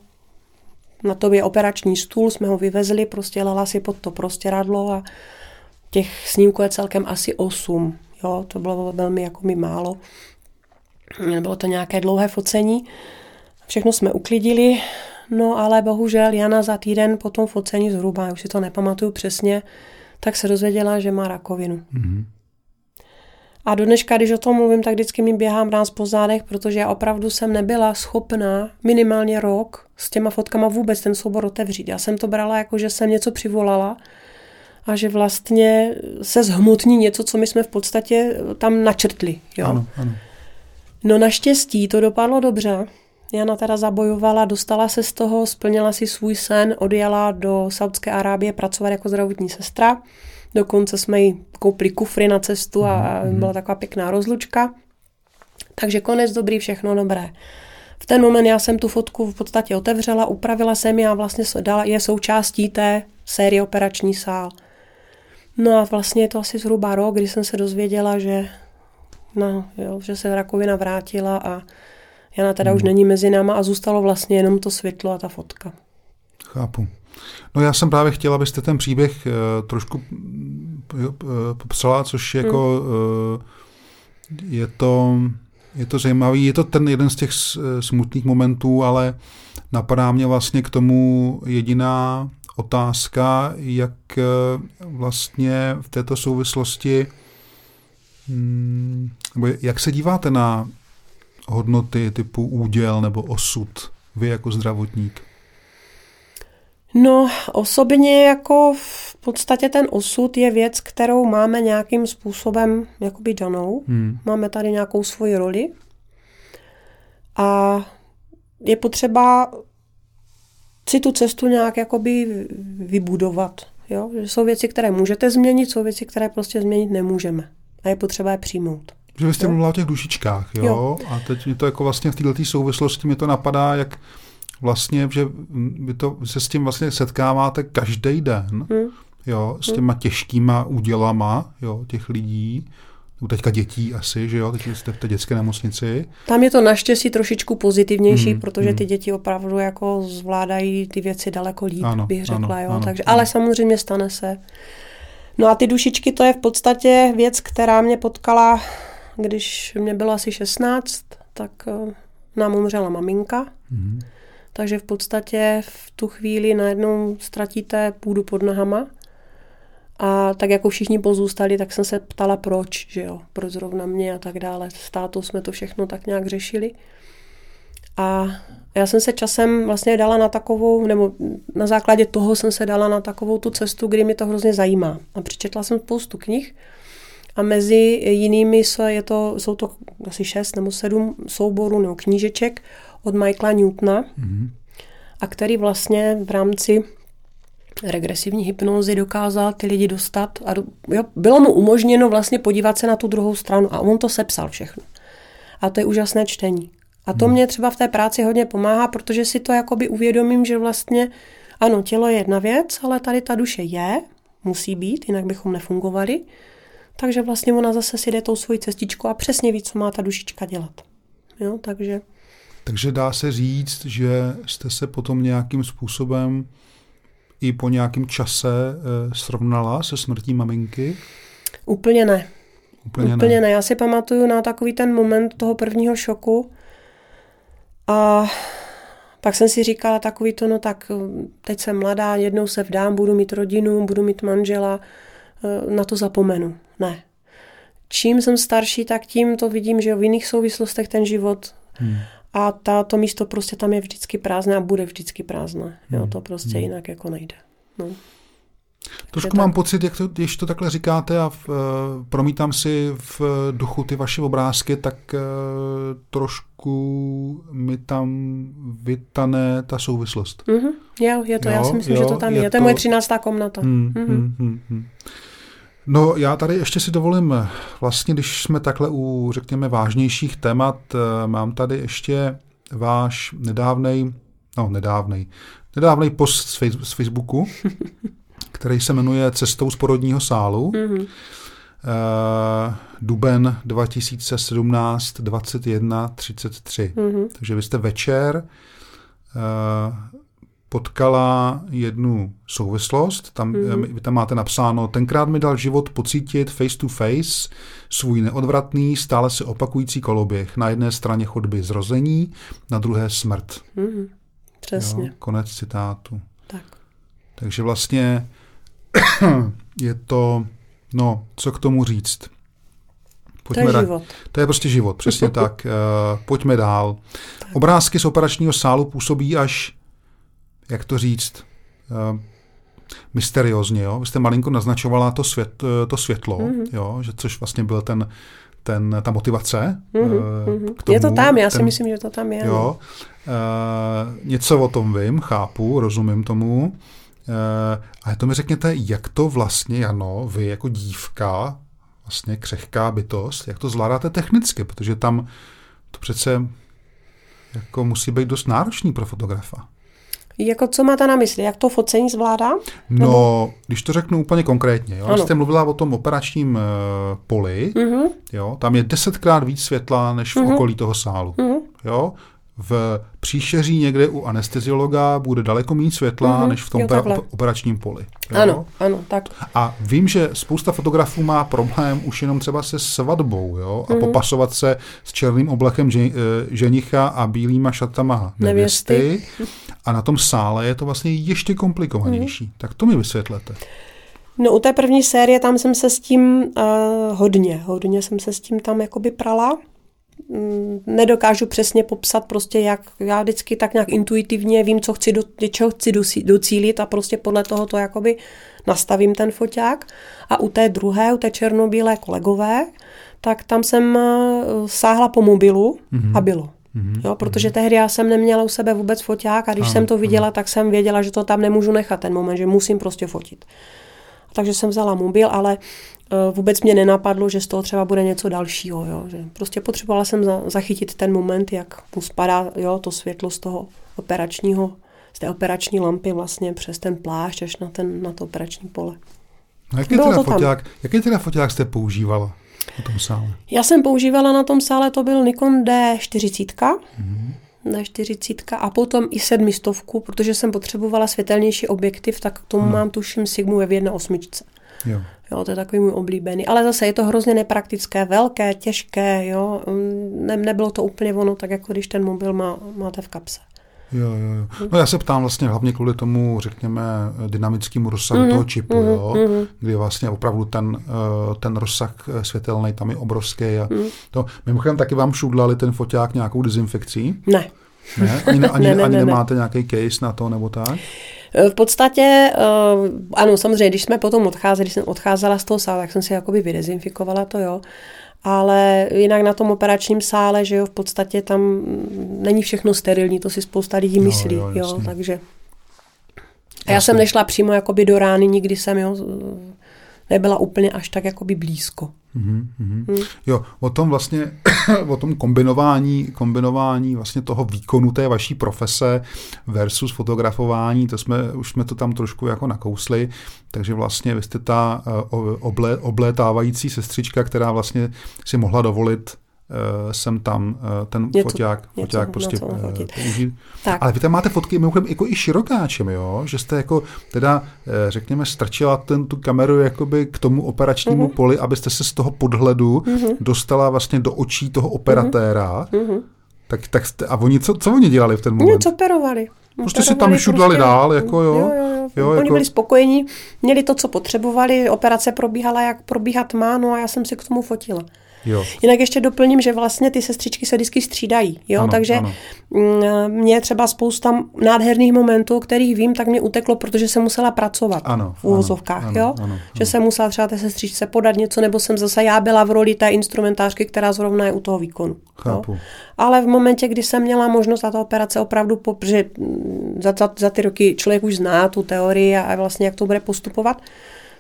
na to je operační stůl, jsme ho vyvezli, prostě lala si pod to prostěradlo a Těch snímků je celkem asi 8. Jo, to bylo velmi jako mi málo. Bylo to nějaké dlouhé focení. Všechno jsme uklidili, no ale bohužel Jana za týden po tom focení zhruba, už si to nepamatuju přesně, tak se dozvěděla, že má rakovinu. Mm-hmm. A do dneška, když o tom mluvím, tak vždycky mi běhám ráz po zádech, protože já opravdu jsem nebyla schopná minimálně rok s těma fotkama vůbec ten soubor otevřít. Já jsem to brala jako, že jsem něco přivolala, a že vlastně se zhmotní něco, co my jsme v podstatě tam načrtli. Jo? Ano, ano. No naštěstí to dopadlo dobře. Jana teda zabojovala, dostala se z toho, splnila si svůj sen, odjela do Saudské Arábie pracovat jako zdravotní sestra. Dokonce jsme jí koupili kufry na cestu a mm-hmm. byla taková pěkná rozlučka. Takže konec dobrý, všechno dobré. V ten moment já jsem tu fotku v podstatě otevřela, upravila jsem ji a vlastně je součástí té série operační sál. No a vlastně je to asi zhruba rok, kdy jsem se dozvěděla, že, no, jo, že se rakovina vrátila a Jana teda hmm. už není mezi náma a zůstalo vlastně jenom to světlo a ta fotka. Chápu. No já jsem právě chtěla, abyste ten příběh uh, trošku uh, popsala, což jako uh, je to je to zajímavý, je to ten jeden z těch smutných momentů, ale napadá mě vlastně k tomu jediná otázka, jak eh, vlastně v této souvislosti, hmm, nebo jak se díváte na hodnoty typu úděl nebo osud, vy jako zdravotník? No, osobně jako v podstatě ten osud je věc, kterou máme nějakým způsobem jakoby danou. Hmm. Máme tady nějakou svoji roli. A je potřeba si tu cestu nějak jakoby vybudovat. Jo? Že jsou věci, které můžete změnit, jsou věci, které prostě změnit nemůžeme. A je potřeba je přijmout. Že vy jste mluvila o těch dušičkách, jo? jo? A teď mi to jako vlastně v této souvislosti mi to napadá, jak vlastně, že vy, to, se s tím vlastně setkáváte každý den, hmm. jo, s těma těžkýma údělama, jo, těch lidí. u teďka dětí asi, že jo, teď jste v té dětské nemocnici. Tam je to naštěstí trošičku pozitivnější, mm, protože ty děti opravdu jako zvládají ty věci daleko líp, ano, bych řekla, ano, jo. Ano, Takže, ano. Ale samozřejmě stane se. No a ty dušičky, to je v podstatě věc, která mě potkala, když mě bylo asi 16, tak eh, nám umřela maminka. Mm. Takže v podstatě v tu chvíli najednou ztratíte půdu pod nohama a tak jako všichni pozůstali, tak jsem se ptala proč, že jo, proč zrovna mě a tak dále. S tátou jsme to všechno tak nějak řešili. A já jsem se časem vlastně dala na takovou, nebo na základě toho jsem se dala na takovou tu cestu, kdy mi to hrozně zajímá. A přečetla jsem spoustu knih a mezi jinými je to, jsou to asi šest nebo sedm souborů nebo knížeček od Michaela Newtona, mm-hmm. a který vlastně v rámci regresivní hypnózy dokázal ty lidi dostat a do, jo, bylo mu umožněno vlastně podívat se na tu druhou stranu a on to sepsal všechno. A to je úžasné čtení. A to hmm. mě třeba v té práci hodně pomáhá, protože si to jakoby uvědomím, že vlastně ano, tělo je jedna věc, ale tady ta duše je, musí být, jinak bychom nefungovali. Takže vlastně ona zase si jde tou svojí cestičku a přesně ví, co má ta dušička dělat. Jo, takže... takže dá se říct, že jste se potom nějakým způsobem i po nějakém čase e, srovnala se smrtí maminky? Úplně ne. Úplně, Úplně ne. ne. Já si pamatuju na takový ten moment toho prvního šoku a pak jsem si říkala takový to, no tak eh, teď jsem mladá, jednou se vdám, budu mít rodinu, budu mít manžela, e, na to zapomenu. Ne. Čím jsem starší, tak tím to vidím, že v jiných souvislostech ten život hmm a ta, to místo prostě tam je vždycky prázdné a bude vždycky prázdné. Jo, hmm. to prostě hmm. jinak jako nejde. No. Trošku tak... mám pocit, jak to, když to takhle říkáte a v, uh, promítám si v duchu ty vaše obrázky, tak uh, trošku mi tam vytane ta souvislost. Mm-hmm. Jo, je to, jo, já si myslím, jo, že to tam je. je. To je moje třináctá komnata. Hmm, mm-hmm. hmm, hmm, hmm. No já tady ještě si dovolím, vlastně když jsme takhle u, řekněme, vážnějších témat, eh, mám tady ještě váš nedávnej, no nedávnej, nedávnej post z Facebooku, [laughs] který se jmenuje Cestou z porodního sálu. Mm-hmm. Uh, duben 2017 21 33. Mm-hmm. Takže vy jste večer uh, potkala jednu souvislost. Tam, mm-hmm. Vy tam máte napsáno, tenkrát mi dal život pocítit face to face svůj neodvratný, stále se opakující koloběh. Na jedné straně chodby zrození, na druhé smrt. Mm-hmm. Přesně. Jo, konec citátu. Tak. Takže vlastně [clears throat] je to, no, co k tomu říct. Pojďme to je život. To je prostě život, přesně [laughs] tak. Uh, pojďme dál. Tak. Obrázky z operačního sálu působí až jak to říct, uh, mysteriózně, jo. Vy jste malinko naznačovala to, svět, eh, to světlo, mm-hmm. jo, že což vlastně byl ten, ten, ta motivace. Mm-hmm. K tomu, je to tam, já ten, si myslím, že to tam je. Jo, uh, něco o tom vím, chápu, rozumím tomu. Uh, ale to mi řekněte, jak to vlastně, Jano, vy jako dívka, vlastně křehká bytost, jak to zvládáte technicky, protože tam to přece jako musí být dost náročný pro fotografa. Jako co máte na mysli? Jak to focení zvládá? No, Nebo? když to řeknu úplně konkrétně. Jo? Jste mluvila o tom operačním uh, poli. Uh-huh. Jo? Tam je desetkrát víc světla než v uh-huh. okolí toho sálu. Uh-huh. Jo? v příšeří někde u anesteziologa bude daleko méně světla, mm-hmm, než v tom jo, opera- operačním poli. Jo? Ano, ano, tak. A vím, že spousta fotografů má problém už jenom třeba se svatbou, jo, a mm-hmm. popasovat se s černým oblechem žen, eh, ženicha a bílýma šatama nevěsty. nevěsty. [laughs] A na tom sále je to vlastně ještě komplikovanější. Mm-hmm. Tak to mi vysvětlete. No u té první série tam jsem se s tím uh, hodně, hodně jsem se s tím tam jakoby prala. Mm, nedokážu přesně popsat prostě, jak já vždycky tak nějak intuitivně vím, co chci, do, čeho chci docílit a prostě podle toho to jakoby nastavím ten foťák. A u té druhé, u té černobílé kolegové, tak tam jsem eh, sáhla po mobilu mm-hmm. a bylo. Mm-hmm. Jo, protože tehdy já jsem neměla u sebe vůbec foťák a když ano, jsem to viděla, ano. tak jsem věděla, že to tam nemůžu nechat ten moment, že musím prostě fotit. Takže jsem vzala mobil, ale Eh, vůbec mě nenapadlo, že z toho třeba bude něco dalšího. Jo? Že prostě potřebovala jsem za, zachytit ten moment, jak mu spadá jo, to světlo z toho operačního, z té operační lampy vlastně přes ten plášť až na, ten, na to operační pole. No, jaký, teda foťák, jaký teda foťák jste používala? Na tom sále? Já jsem používala na tom sále, to byl Nikon D40, mm-hmm. D40 a potom i sedmistovku, protože jsem potřebovala světelnější objektiv, tak k tomu hmm. mám tuším Sigmu v 1.8. Jo. Jo, to je takový můj oblíbený. Ale zase je to hrozně nepraktické, velké, těžké, jo. Ne, nebylo to úplně ono, tak jako když ten mobil má, máte v kapse. Jo, jo, jo. No já se ptám vlastně hlavně kvůli tomu, řekněme, dynamickému rozsahu mm-hmm. toho čipu, mm-hmm. jo, mhm. kdy vlastně opravdu ten, eh, ten rozsah eh, světelný tam je obrovský. A mm. to, mimochodem taky vám šudlali ten foťák nějakou dezinfekcí? Ne. Ne? [laughs] Ani, ani, ne, ne, ani ne, nemáte ne. nějaký case na to nebo tak? V podstatě, eh, ano, samozřejmě, když jsme potom odcházeli, když jsem odcházela z toho sálu, tak jsem si jakoby vydezinfikovala to, jo. Ale jinak na tom operačním sále, že jo, v podstatě tam není všechno sterilní, to si spousta lidí myslí, jo, jo, jo takže... A já jsem nešla přímo jakoby do rány, nikdy jsem, jo, nebyla úplně až tak jakoby blízko. Mm-hmm. Mm. Jo, o tom vlastně, [coughs] o tom kombinování, kombinování vlastně toho výkonu té vaší profese versus fotografování, to jsme, už jsme to tam trošku jako nakousli, takže vlastně vy jste ta eh, oblé, oblétávající sestřička, která vlastně si mohla dovolit uh, jsem tam uh, ten něco, foťák, něco, foťák prostě uh, použít. Tak. Ale vy tam máte fotky mimochodem jako i širokáčem, jo? že jste jako teda, řekněme, strčila ten, tu kameru jakoby k tomu operačnímu uh-huh. poli, abyste se z toho podhledu uh-huh. dostala vlastně do očí toho operatéra. Uh-huh. Tak, tak jste, a oni, co, co oni dělali v ten moment? Něco operovali. Prostě si tam šudlali prostě, dál, jako jo. jo, jo, jo. jo Oni jako... byli spokojení, měli to, co potřebovali, operace probíhala, jak probíhat má, no a já jsem si k tomu fotila. Jo. Jinak ještě doplním, že vlastně ty sestřičky se vždycky střídají, jo, ano, takže ano. Mm, mě třeba spousta nádherných momentů, kterých vím, tak mě uteklo, protože jsem musela pracovat ano, v úvozovkách, ano, jo, ano, ano, že jsem musela třeba té sestřičce podat něco, nebo jsem zase já byla v roli té instrumentářky, která zrovna je u toho výkonu. Chápu. Jo. Ale v momentě, kdy jsem měla možnost za ta operace opravdu, protože mm, za, za, za ty roky člověk už zná tu teorii a vlastně jak to bude postupovat,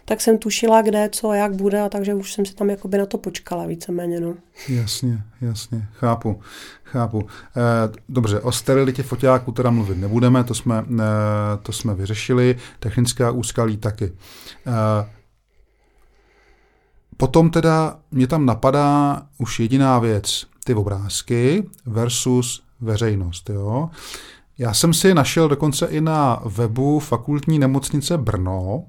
tak jsem tušila, kde, co, jak bude, a takže už jsem si tam jakoby na to počkala víceméně. No. Jasně, jasně, chápu, chápu. E, dobře, o sterilitě foťáku teda mluvit nebudeme, to jsme, e, to jsme vyřešili, technická úskalí taky. E, potom teda mě tam napadá už jediná věc, ty obrázky versus veřejnost, jo. Já jsem si našel dokonce i na webu fakultní nemocnice Brno,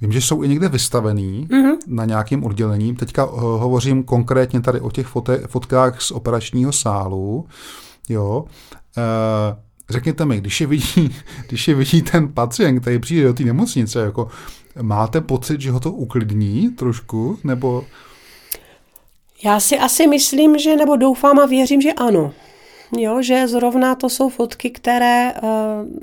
Vím, že jsou i někde vystavený mm-hmm. na nějakým oddělení. Teďka uh, hovořím konkrétně tady o těch fote, fotkách z operačního sálu. Jo. Uh, řekněte mi, když je, vidí, [laughs] když je vidí ten pacient, který přijde do té nemocnice, jako, máte pocit, že ho to uklidní trošku, nebo... Já si asi myslím, že, nebo doufám a věřím, že ano. Jo, že zrovna to jsou fotky, které, uh,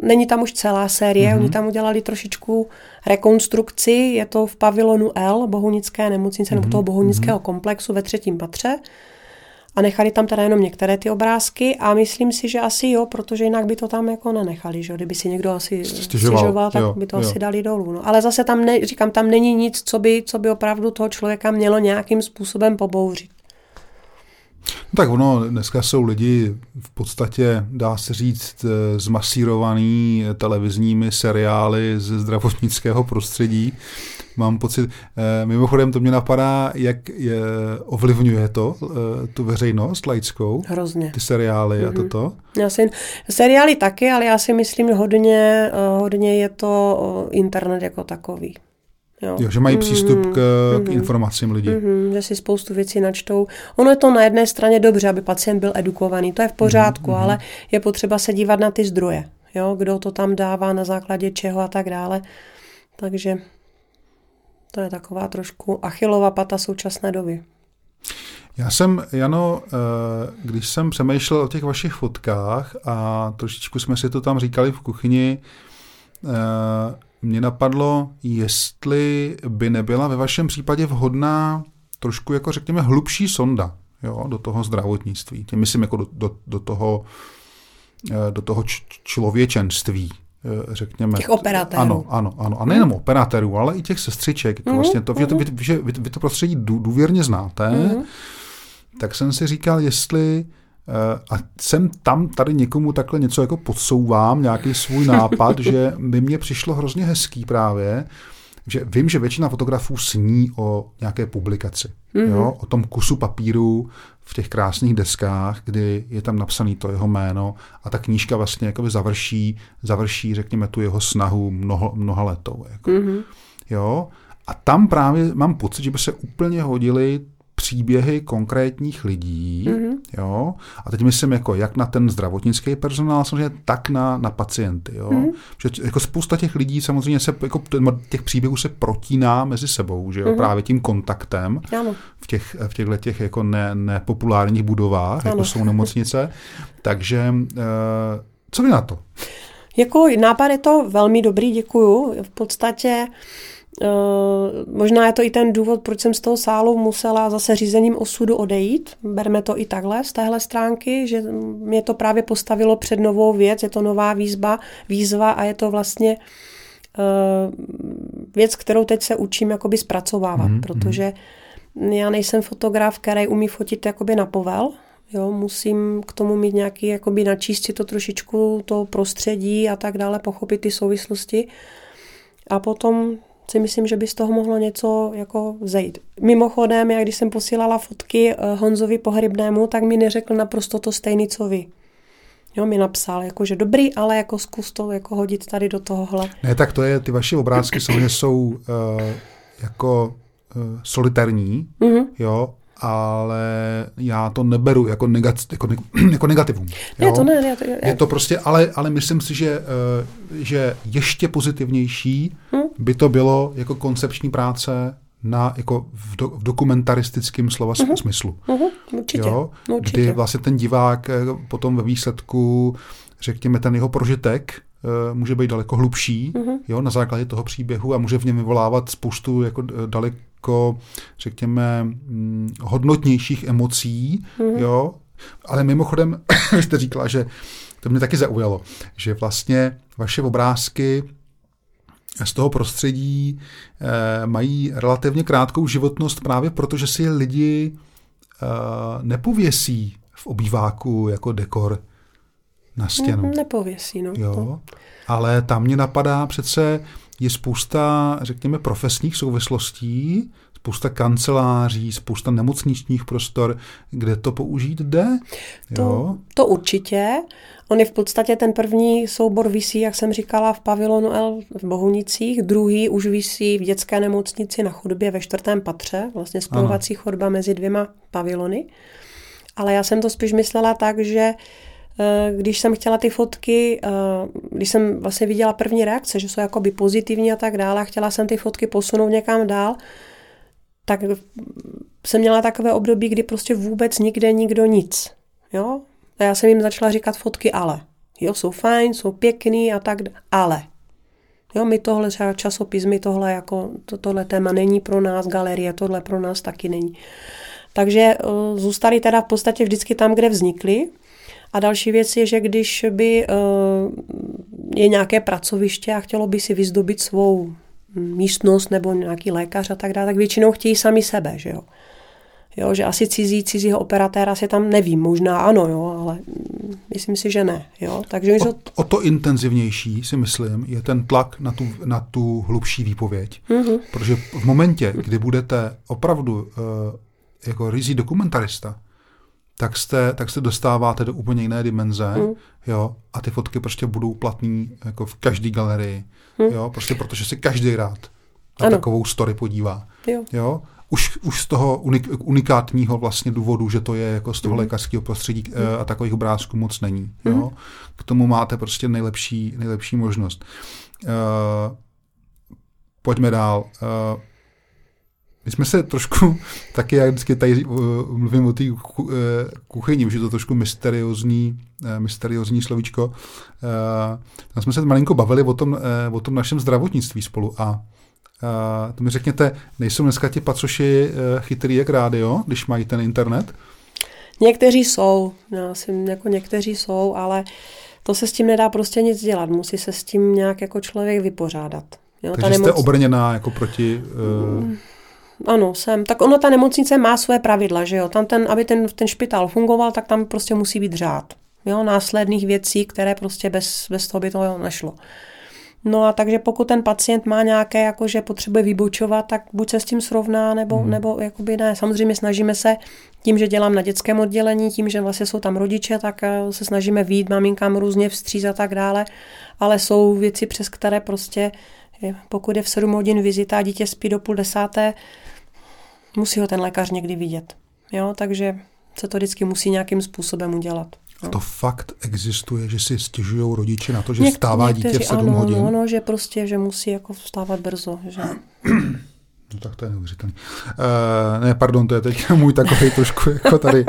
není tam už celá série, mm-hmm. oni tam udělali trošičku rekonstrukci, je to v pavilonu L Bohunické nemocnice, mm-hmm. nebo toho Bohunického mm-hmm. komplexu ve třetím patře. A nechali tam teda jenom některé ty obrázky a myslím si, že asi jo, protože jinak by to tam jako nenechali, že kdyby si někdo asi stěžoval, stěžoval tak jo, by to jo. asi dali dolů. No. Ale zase tam, ne, říkám, tam není nic, co by, co by opravdu toho člověka mělo nějakým způsobem pobouřit. No tak ono, dneska jsou lidi v podstatě, dá se říct, eh, zmasírovaný televizními seriály ze zdravotnického prostředí. Mám pocit, eh, mimochodem to mě napadá, jak je, ovlivňuje to eh, tu veřejnost laickou. Hrozně. Ty seriály mm-hmm. a mhm. toto. Já si, seriály taky, ale já si myslím, hodně, hodně je to internet jako takový. Jo. jo, že mají přístup k, mm-hmm. k informacím lidí. Mm-hmm, že si spoustu věcí načtou. Ono je to na jedné straně dobře, aby pacient byl edukovaný, to je v pořádku, mm-hmm. ale je potřeba se dívat na ty zdroje. Jo, kdo to tam dává, na základě čeho a tak dále. Takže to je taková trošku achilová pata současné doby. Já jsem, Jano, eh, když jsem přemýšlel o těch vašich fotkách a trošičku jsme si to tam říkali v kuchyni, eh, mě napadlo, jestli by nebyla ve vašem případě vhodná trošku, jako řekněme, hlubší sonda jo, do toho zdravotnictví. Tím myslím jako do, do, do toho, eh, do toho č- člověčenství, eh, řekněme. Těch operatérů. Ano, ano, ano. A nejenom hmm. operatérů, ale i těch sestřiček. Jako mm, vlastně to, mm. vy, vy, vy, vy, to prostředí důvěrně znáte, mm. tak jsem si říkal, jestli a jsem tam tady někomu takhle něco jako podsouvám, nějaký svůj nápad, [laughs] že by mě přišlo hrozně hezký právě, že vím, že většina fotografů sní o nějaké publikaci, mm-hmm. jo, o tom kusu papíru v těch krásných deskách, kdy je tam napsaný to jeho jméno a ta knížka vlastně jakoby završí, završí, řekněme, tu jeho snahu mnoho, mnoha letou. Jako. Mm-hmm. Jo? A tam právě mám pocit, že by se úplně hodili příběhy konkrétních lidí, mm-hmm. jo, a teď myslím jako jak na ten zdravotnický personál, samozřejmě tak na, na pacienty, jo, mm-hmm. že jako spousta těch lidí samozřejmě se, jako těch příběhů se protíná mezi sebou, že jo, mm-hmm. právě tím kontaktem ano. v těch, v těchto těch jako ne, nepopulárních budovách, ano. jako jsou nemocnice, [laughs] takže uh, co vy na to? Jako nápad je to velmi dobrý, děkuju. V podstatě možná je to i ten důvod, proč jsem z toho sálu musela zase řízením osudu odejít. Berme to i takhle z téhle stránky, že mě to právě postavilo před novou věc, je to nová výzva, výzva a je to vlastně uh, věc, kterou teď se učím jakoby zpracovávat, mm-hmm. protože já nejsem fotograf, který umí fotit jakoby na povel, Jo, musím k tomu mít nějaký, jakoby načíst si to trošičku, to prostředí a tak dále, pochopit ty souvislosti. A potom si myslím, že by z toho mohlo něco jako zejít. Mimochodem, já když jsem posílala fotky eh, Honzovi Pohrybnému, tak mi neřekl naprosto to stejný, co vy. Jo, mi napsal, jako, že dobrý, ale jako zkus to jako hodit tady do tohohle. Ne, tak to je, ty vaše obrázky samozřejmě jsou uh, jako uh, solitární, mm-hmm. jo, ale já to neberu jako, negat, jako, [clears throat] jako negativum. Ne, to ne, ne, to, je to prostě, ale, ale myslím si, že, eh, že ještě pozitivnější hmm? by to bylo jako koncepční práce na, jako v, do, v dokumentaristickém slova uh-huh. smyslu. Uh-huh. Určitě. Jo? Určitě. Kdy vlastně ten divák eh, potom ve výsledku, řekněme, ten jeho prožitek může být daleko hlubší uh-huh. jo, na základě toho příběhu a může v něm vyvolávat spoustu jako daleko řekněme, mm, hodnotnějších emocí, mm-hmm. jo. Ale mimochodem, [coughs] jste říkala, že to mě taky zaujalo, že vlastně vaše obrázky z toho prostředí eh, mají relativně krátkou životnost právě proto, že si lidi eh, nepověsí v obýváku jako dekor na stěnu. Mm, nepověsí, no. Jo, ale tam mě napadá přece je spousta, řekněme, profesních souvislostí, spousta kanceláří, spousta nemocničních prostor, kde to použít jde. To, jo? to určitě. On je v podstatě ten první soubor visí, jak jsem říkala, v pavilonu L v Bohunicích, druhý už visí v dětské nemocnici na chodbě ve čtvrtém patře, vlastně spojovací chodba mezi dvěma pavilony. Ale já jsem to spíš myslela tak, že Eh, když jsem chtěla ty fotky, eh, když jsem vlastně viděla první reakce, že jsou jakoby pozitivní a tak dále, a chtěla jsem ty fotky posunout někam dál, tak jsem měla takové období, kdy prostě vůbec nikde nikdo nic. Jo? A já jsem jim začala říkat fotky ale. Jo, jsou fajn, jsou pěkný a tak, ale. Jo, my tohle třeba časopis, my tohle jako, to, tohle téma není pro nás, galerie, tohle pro nás taky není. Takže uh, zůstali teda v podstatě vždycky tam, kde vznikly. A další věc je, že když by uh, je nějaké pracoviště a chtělo by si vyzdobit svou místnost nebo nějaký lékař a tak dále, tak většinou chtějí sami sebe, že jo. Jo, že asi cizí, cizího operatéra si tam nevím, možná ano, jo, ale myslím si, že ne. Jo. Takže o, o to intenzivnější, si myslím, je ten tlak na tu, na tu hlubší výpověď. Mm-hmm. Protože v momentě, kdy budete opravdu uh, jako rizí dokumentarista, tak jste, tak se dostáváte do úplně jiné dimenze, mm. jo, a ty fotky prostě budou platný jako v každé galerii, mm. jo, prostě protože si každý rád na ano. takovou story podívá, jo. jo. Už, už z toho unik, unikátního vlastně důvodu, že to je jako z toho mm. lékařského prostředí mm. a takových obrázků moc není, jo. Mm. K tomu máte prostě nejlepší, nejlepší možnost. Uh, pojďme dál. Uh, my jsme se trošku, [laughs] taky jak vždycky tady uh, mluvím o té uh, kuchyni, už je to trošku mysteriózní, uh, mysteriózní slovíčko. Uh, tam jsme se malinko bavili o tom, uh, o tom našem zdravotnictví spolu a uh, to mi řekněte, nejsou dneska ti pacoši uh, chytrý jak rádio, když mají ten internet? Někteří jsou, já si, jako někteří jsou, ale to se s tím nedá prostě nic dělat, musí se s tím nějak jako člověk vypořádat. Jo, Takže jste nemoc... obrněná jako proti... Uh... Ano, jsem. Tak ono, ta nemocnice má své pravidla, že jo. Tam ten, aby ten, ten špitál fungoval, tak tam prostě musí být řád. Jo, následných věcí, které prostě bez, bez toho by to nešlo. No a takže pokud ten pacient má nějaké, jako že potřebuje vybočovat, tak buď se s tím srovná, nebo, hmm. nebo jakoby ne. Samozřejmě snažíme se tím, že dělám na dětském oddělení, tím, že vlastně jsou tam rodiče, tak eh, se snažíme výjít maminkám různě vstříc a tak dále, ale jsou věci, přes které prostě, pokud je v 7 hodin vizita a dítě spí do půl desáté, musí ho ten lékař někdy vidět. Jo, takže se to vždycky musí nějakým způsobem udělat. A to fakt existuje, že si stěžují rodiče na to, že Něk- vstává dítě v 7 ano, hodin? Ano, že prostě, že musí jako vstávat brzo. Že... [clears throat] No tak to je neuvěřitelné. Uh, ne, pardon, to je teď [laughs] můj takový trošku, jako tady,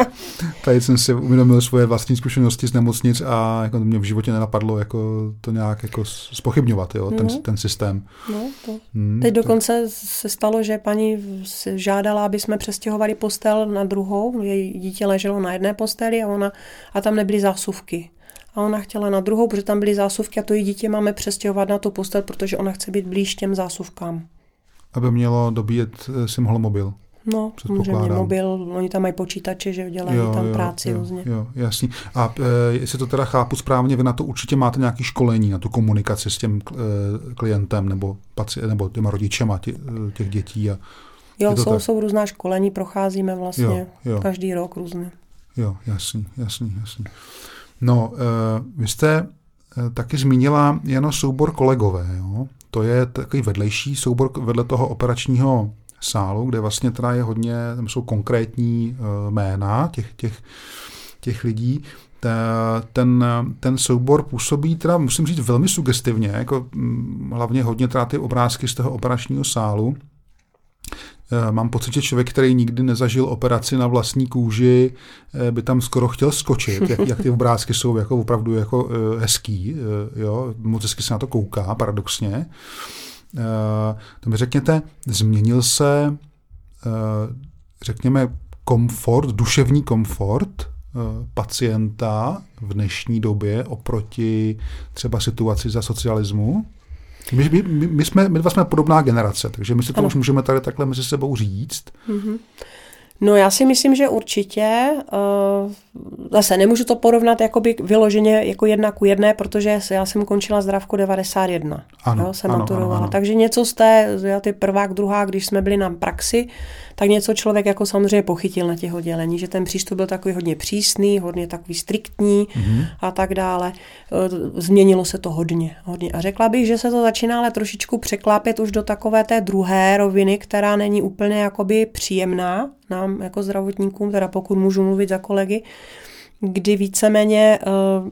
tady jsem si uvědomil svoje vlastní zkušenosti z nemocnic a jako mě v životě nenapadlo jako to nějak jako spochybňovat, jo, ten, no. ten systém. No, to. Hmm, teď dokonce to... se stalo, že paní žádala, aby jsme přestěhovali postel na druhou, její dítě leželo na jedné posteli a, ona, a tam nebyly zásuvky. A ona chtěla na druhou, protože tam byly zásuvky a to její dítě máme přestěhovat na tu postel, protože ona chce být blíž těm zásuvkám aby mělo dobíjet eh, si mohl mobil. No, samozřejmě mobil, oni tam mají počítače, že dělají jo, tam jo, práci jo, různě. Jo, jasný. A e, jestli to teda chápu správně, vy na to určitě máte nějaké školení, na tu komunikaci s tím e, klientem nebo, paci, nebo těma rodičema tě, těch dětí. A jo, jsou, jsou různá školení, procházíme vlastně jo, jo. každý rok různě. Jo, jasný, jasný, jasný. No, e, vy jste taky zmínila jenom soubor kolegové, jo? To je takový vedlejší soubor vedle toho operačního sálu, kde vlastně teda je hodně, tam jsou konkrétní uh, jména těch, těch, těch lidí. Ten, ten soubor působí teda, musím říct, velmi sugestivně, jako mm, hlavně hodně teda ty obrázky z toho operačního sálu. Eh, mám pocit, že člověk, který nikdy nezažil operaci na vlastní kůži, eh, by tam skoro chtěl skočit, jak, jak ty obrázky jsou jako opravdu jako hezký, jo, moc hezky se na to kouká, paradoxně. To mi řekněte, změnil se, řekněme, komfort, duševní komfort pacienta v dnešní době oproti třeba situaci za socialismu? My, my, my, jsme, my dva jsme podobná generace, takže my si to ano. už můžeme tady takhle mezi sebou říct. Mm-hmm. No já si myslím, že určitě. Uh, zase nemůžu to porovnat jakoby vyloženě jako jedna ku jedné, protože já jsem končila zdravku 91. Ano, jo, jsem ano, maturovala. Ano, ano. Takže něco z té, já ty prvák, druhá, když jsme byli na praxi, tak něco člověk jako samozřejmě pochytil na těch oddělení, že ten přístup byl takový hodně přísný, hodně takový striktní mm-hmm. a tak dále. E, změnilo se to hodně, hodně. A řekla bych, že se to začíná ale trošičku překlápět už do takové té druhé roviny, která není úplně jakoby příjemná nám jako zdravotníkům, teda pokud můžu mluvit za kolegy, kdy víceméně uh,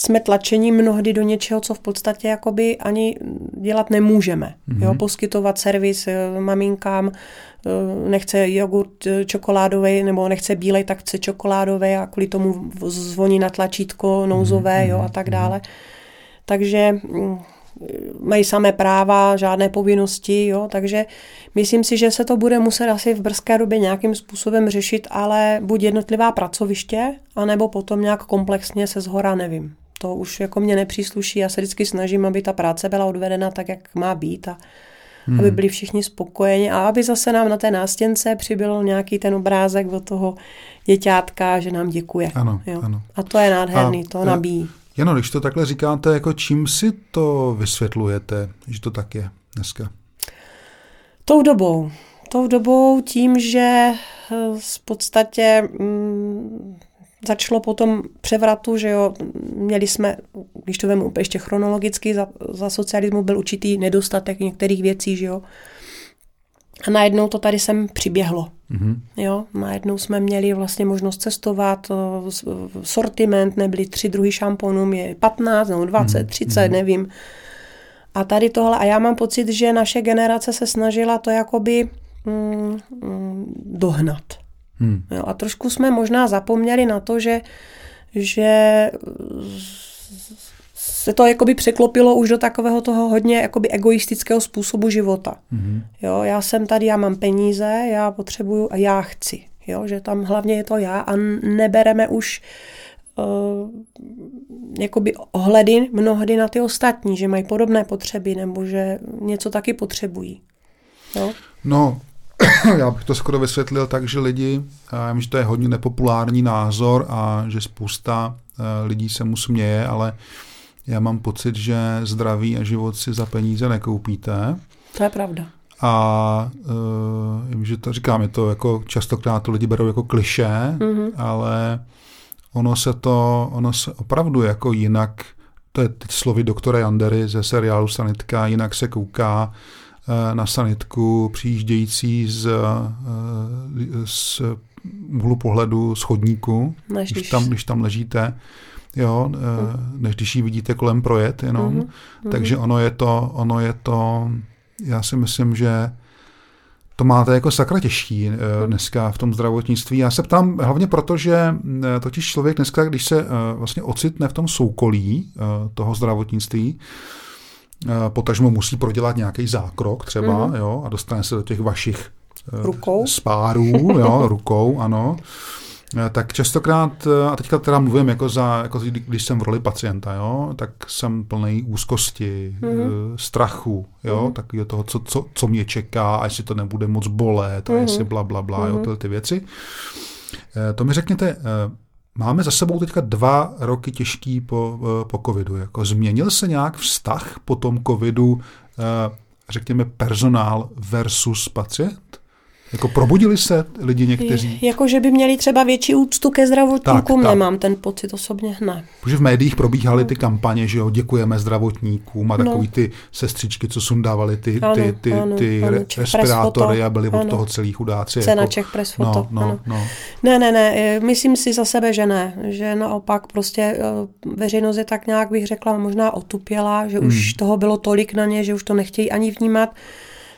jsme tlačeni mnohdy do něčeho, co v podstatě jakoby ani dělat nemůžeme. Mm-hmm. Jo, poskytovat servis uh, maminkám, uh, nechce jogurt čokoládový nebo nechce bílej, tak chce čokoládový a kvůli tomu zvoní na tlačítko nouzové mm-hmm. jo, a tak mhm. dále. Takže mm, mají samé práva, žádné povinnosti, jo, takže myslím si, že se to bude muset asi v brzké době nějakým způsobem řešit, ale buď jednotlivá pracoviště, anebo potom nějak komplexně se zhora, nevím. To už jako mě nepřísluší, já se vždycky snažím, aby ta práce byla odvedena tak, jak má být a hmm. aby byli všichni spokojeni a aby zase nám na té nástěnce přibyl nějaký ten obrázek od toho děťátka, že nám děkuje. Ano, jo. ano. A to je nádherný, a, to nabíjí. Jano, když to takhle říkáte, jako čím si to vysvětlujete, že to tak je dneska? Tou dobou. Tou dobou tím, že v eh, podstatě mm, začalo po tom převratu, že jo, měli jsme, když to vemu ještě chronologicky, za, za socialismu byl určitý nedostatek některých věcí, že jo, a najednou to tady sem přiběhlo. Mm-hmm. Jo, najednou jsme měli vlastně možnost cestovat, sortiment, nebyly tři druhy šamponů, je 15 nebo 20, mm-hmm. 30, nevím. A tady tohle, a já mám pocit, že naše generace se snažila to jakoby mm, mm, dohnat. Mm. Jo, a trošku jsme možná zapomněli na to, že, že se to jakoby překlopilo už do takového toho hodně jakoby egoistického způsobu života. Mm-hmm. Jo, já jsem tady, já mám peníze, já potřebuju a já chci. Jo, že tam hlavně je to já a nebereme už uh, jakoby ohledy mnohdy na ty ostatní, že mají podobné potřeby nebo že něco taky potřebují. Jo? No, já bych to skoro vysvětlil tak, že lidi, já vím, že to je hodně nepopulární názor a že spousta uh, lidí se mu směje, ale já mám pocit, že zdraví a život si za peníze nekoupíte. To je pravda. A uh, že to říkám, je to jako častokrát to lidi berou jako kliše, mm-hmm. ale ono se to, ono se opravdu jako jinak, to je teď slovy doktora Jandery ze seriálu Sanitka, jinak se kouká na sanitku přijíždějící z, uh, z úhlu pohledu schodníku, Než když, tam, když tam ležíte, jo, mm. než když ji vidíte kolem projet jenom. Mm-hmm. Takže ono je to, ono je to, já si myslím, že to máte jako sakra těžký dneska v tom zdravotnictví. Já se ptám hlavně proto, že totiž člověk dneska, když se vlastně ocitne v tom soukolí toho zdravotnictví, potažmo musí prodělat nějaký zákrok třeba, mm-hmm. jo, a dostane se do těch vašich rukou. spárů, [laughs] jo, rukou, ano. Tak častokrát, a teďka teda mluvím jako za, jako když jsem v roli pacienta, jo, tak jsem plný úzkosti, mm-hmm. strachu, jo, mm-hmm. taky toho, co, co, co mě čeká, a jestli to nebude moc bolet, a mm-hmm. jestli bla, bla, bla, mm-hmm. jo, mhm. tyhle ty věci. To mi řekněte, máme za sebou teďka dva roky těžký po, po covidu, jako změnil se nějak vztah po tom covidu, řekněme personál versus pacient? Jako probudili se lidi někteří? Jako, že by měli třeba větší úctu ke zdravotníkům, tak, nemám ten pocit osobně, ne. Protože v médiích probíhaly ty kampaně, že jo, děkujeme zdravotníkům a no. takový ty sestřičky, co sundávali ty, ano, ty, ty, ano, ty ano, respirátory a byli ano. od toho celý chudáci. Cena jako, Čech Press Foto, no, no, no. Ne, ne, ne, myslím si za sebe, že ne, že naopak prostě eh, veřejnost je tak nějak, bych řekla, možná otupěla, že hmm. už toho bylo tolik na ně, že už to nechtějí ani vnímat.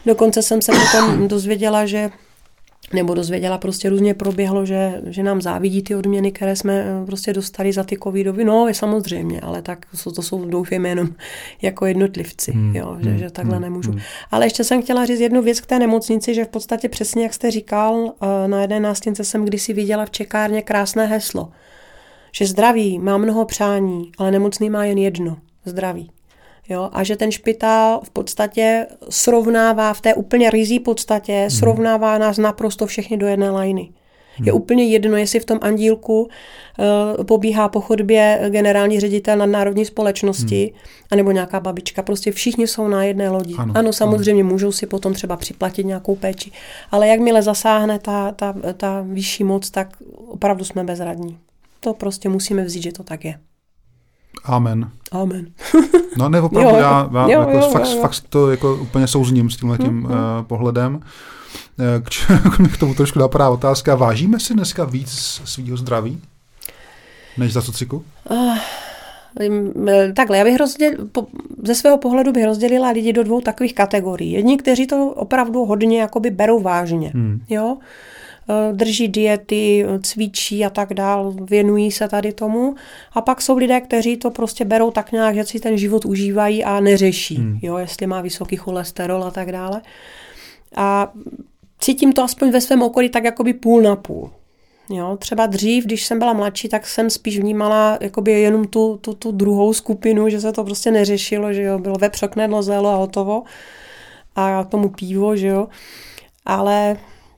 Dokonce jsem se potom dozvěděla, že nebo dozvěděla, prostě různě proběhlo, že, že nám závidí ty odměny, které jsme eh, prostě dostali za ty covidovy. No, je samozřejmě, ale tak to, to jsou doufejme jenom jako jednotlivci, hmm. jo, že, že takhle hmm. nemůžu. Hmm. Ale ještě jsem chtěla říct jednu věc k té nemocnici, že v podstatě přesně, jak jste říkal, eh, na jedné nástěnce jsem kdysi viděla v čekárně krásné heslo, že zdraví má mnoho přání, ale nemocný má jen jedno, zdraví. Jo, a že ten špitál v podstatě srovnává v té úplně rizí podstatě, hmm. srovnává nás naprosto všechny do jedné lajny. Hmm. Je úplně jedno, jestli v tom andílku uh, pobíhá po chodbě generální ředitel nadnárodní společnosti, hmm. anebo nějaká babička. Prostě všichni jsou na jedné lodi. Ano, ano samozřejmě ano. můžou si potom třeba připlatit nějakou péči, ale jakmile zasáhne ta, ta, ta vyšší moc, tak opravdu jsme bezradní. To prostě musíme vzít, že to tak je. Amen. Amen. [laughs] no ne, opravdu, jo, já, já jo, jako jo, fakt, jo. fakt to jako úplně souzním s tímhle tím mm, uh, pohledem. Eh, k, [laughs] k tomu trošku napadá otázka, vážíme si dneska víc svýho zdraví, než za sociku? Uh, takhle, já bych rozděl, po, ze svého pohledu bych rozdělila lidi do dvou takových kategorií. Jedni, kteří to opravdu hodně jakoby berou vážně. Hmm. Jo? Eh, drží diety, cvičí a tak dál, věnují se tady tomu. A pak jsou lidé, kteří to prostě berou tak nějak, že si ten život užívají a neřeší, hmm. jo, jestli má vysoký cholesterol a tak dále. A cítím to aspoň ve svém okolí tak jakoby půl na půl. Jo, třeba dřív, když jsem byla mladší, tak jsem spíš vnímala jakoby jenom tu, tu, tu druhou skupinu, že se to prostě neřešilo, že jo, bylo vepřok, knedlo, zelo a hotovo. A tomu pivo, že jo. Ale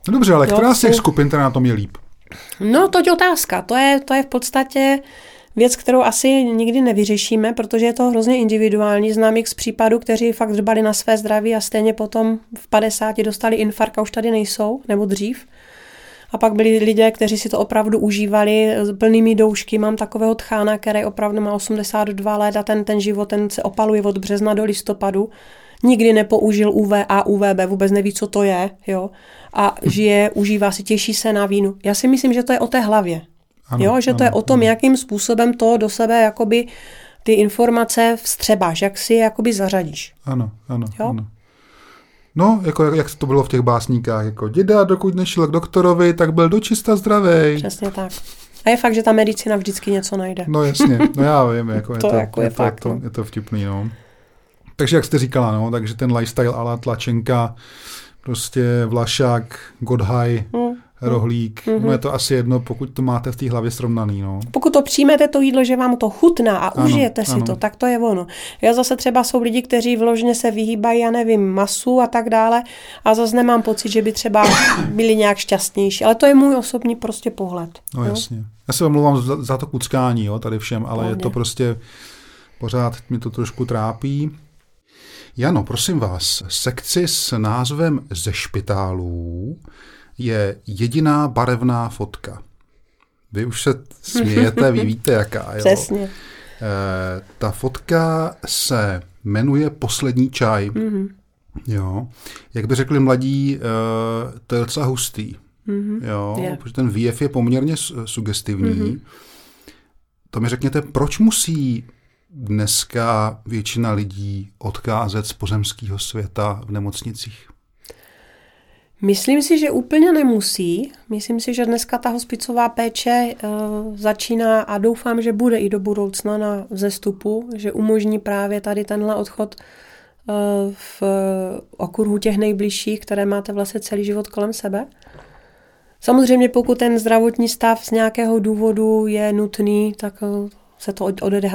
No dobře, ale která z těch skupin teda na tom je líp? No, to je otázka. To je, to je v podstatě věc, kterou asi nikdy nevyřešíme, protože je to hrozně individuální. Znám z případů, kteří fakt dbali na své zdraví a stejně potom v 50 dostali infarkt a už tady nejsou, nebo dřív. A pak byli lidé, kteří si to opravdu užívali plnými doušky. Mám takového tchána, který opravdu má 82 let a ten, ten život ten se opaluje od března do listopadu. Nikdy nepoužil UV a UVB, vůbec neví, co to je. Jo? a žije, užívá si, těší se na vínu. Já si myslím, že to je o té hlavě. Ano, jo, že ano, to je o tom, ano. jakým způsobem to do sebe jakoby ty informace vstřebáš, jak si je jakoby zařadíš. Ano, ano, jo? ano. No, jako jak, jak to bylo v těch básníkách, jako děda, dokud nešel k doktorovi, tak byl dočista zdravý. Přesně tak. A je fakt, že ta medicína vždycky něco najde. No jasně, no já vím, jako [laughs] je to, jako je, je, fakt, to, no. je to vtipný, no. Takže jak jste říkala, no, takže ten lifestyle ala tlačenka, prostě Vlašák, Godhaj, mm. rohlík, mm-hmm. no je to asi jedno, pokud to máte v té hlavě srovnaný. No. Pokud to přijmete to jídlo, že vám to chutná a ano, užijete si ano. to, tak to je ono. Já zase třeba jsou lidi, kteří vložně se vyhýbají, já nevím, masu a tak dále a zase nemám pocit, že by třeba byli nějak šťastnější, ale to je můj osobní prostě pohled. No jo? jasně. Já se omlouvám za, za to kuckání, jo, tady všem, ale Hlavně. je to prostě Pořád mi to trošku trápí. Jano, prosím vás, sekci s názvem Ze špitálů je jediná barevná fotka. Vy už se smějete, vy víte jaká. Jo? Přesně. E, ta fotka se jmenuje Poslední čaj. Mm-hmm. Jo. Jak by řekli mladí, e, to je docela hustý. Mm-hmm. Jo, yeah. protože ten výjev je poměrně sugestivní. Mm-hmm. To mi řekněte, proč musí dneska většina lidí odcházet z pozemského světa v nemocnicích? Myslím si, že úplně nemusí. Myslím si, že dneska ta hospicová péče uh, začíná a doufám, že bude i do budoucna na vzestupu, že umožní právě tady tenhle odchod uh, v okruhu těch nejbližších, které máte vlastně celý život kolem sebe. Samozřejmě pokud ten zdravotní stav z nějakého důvodu je nutný, tak uh, se to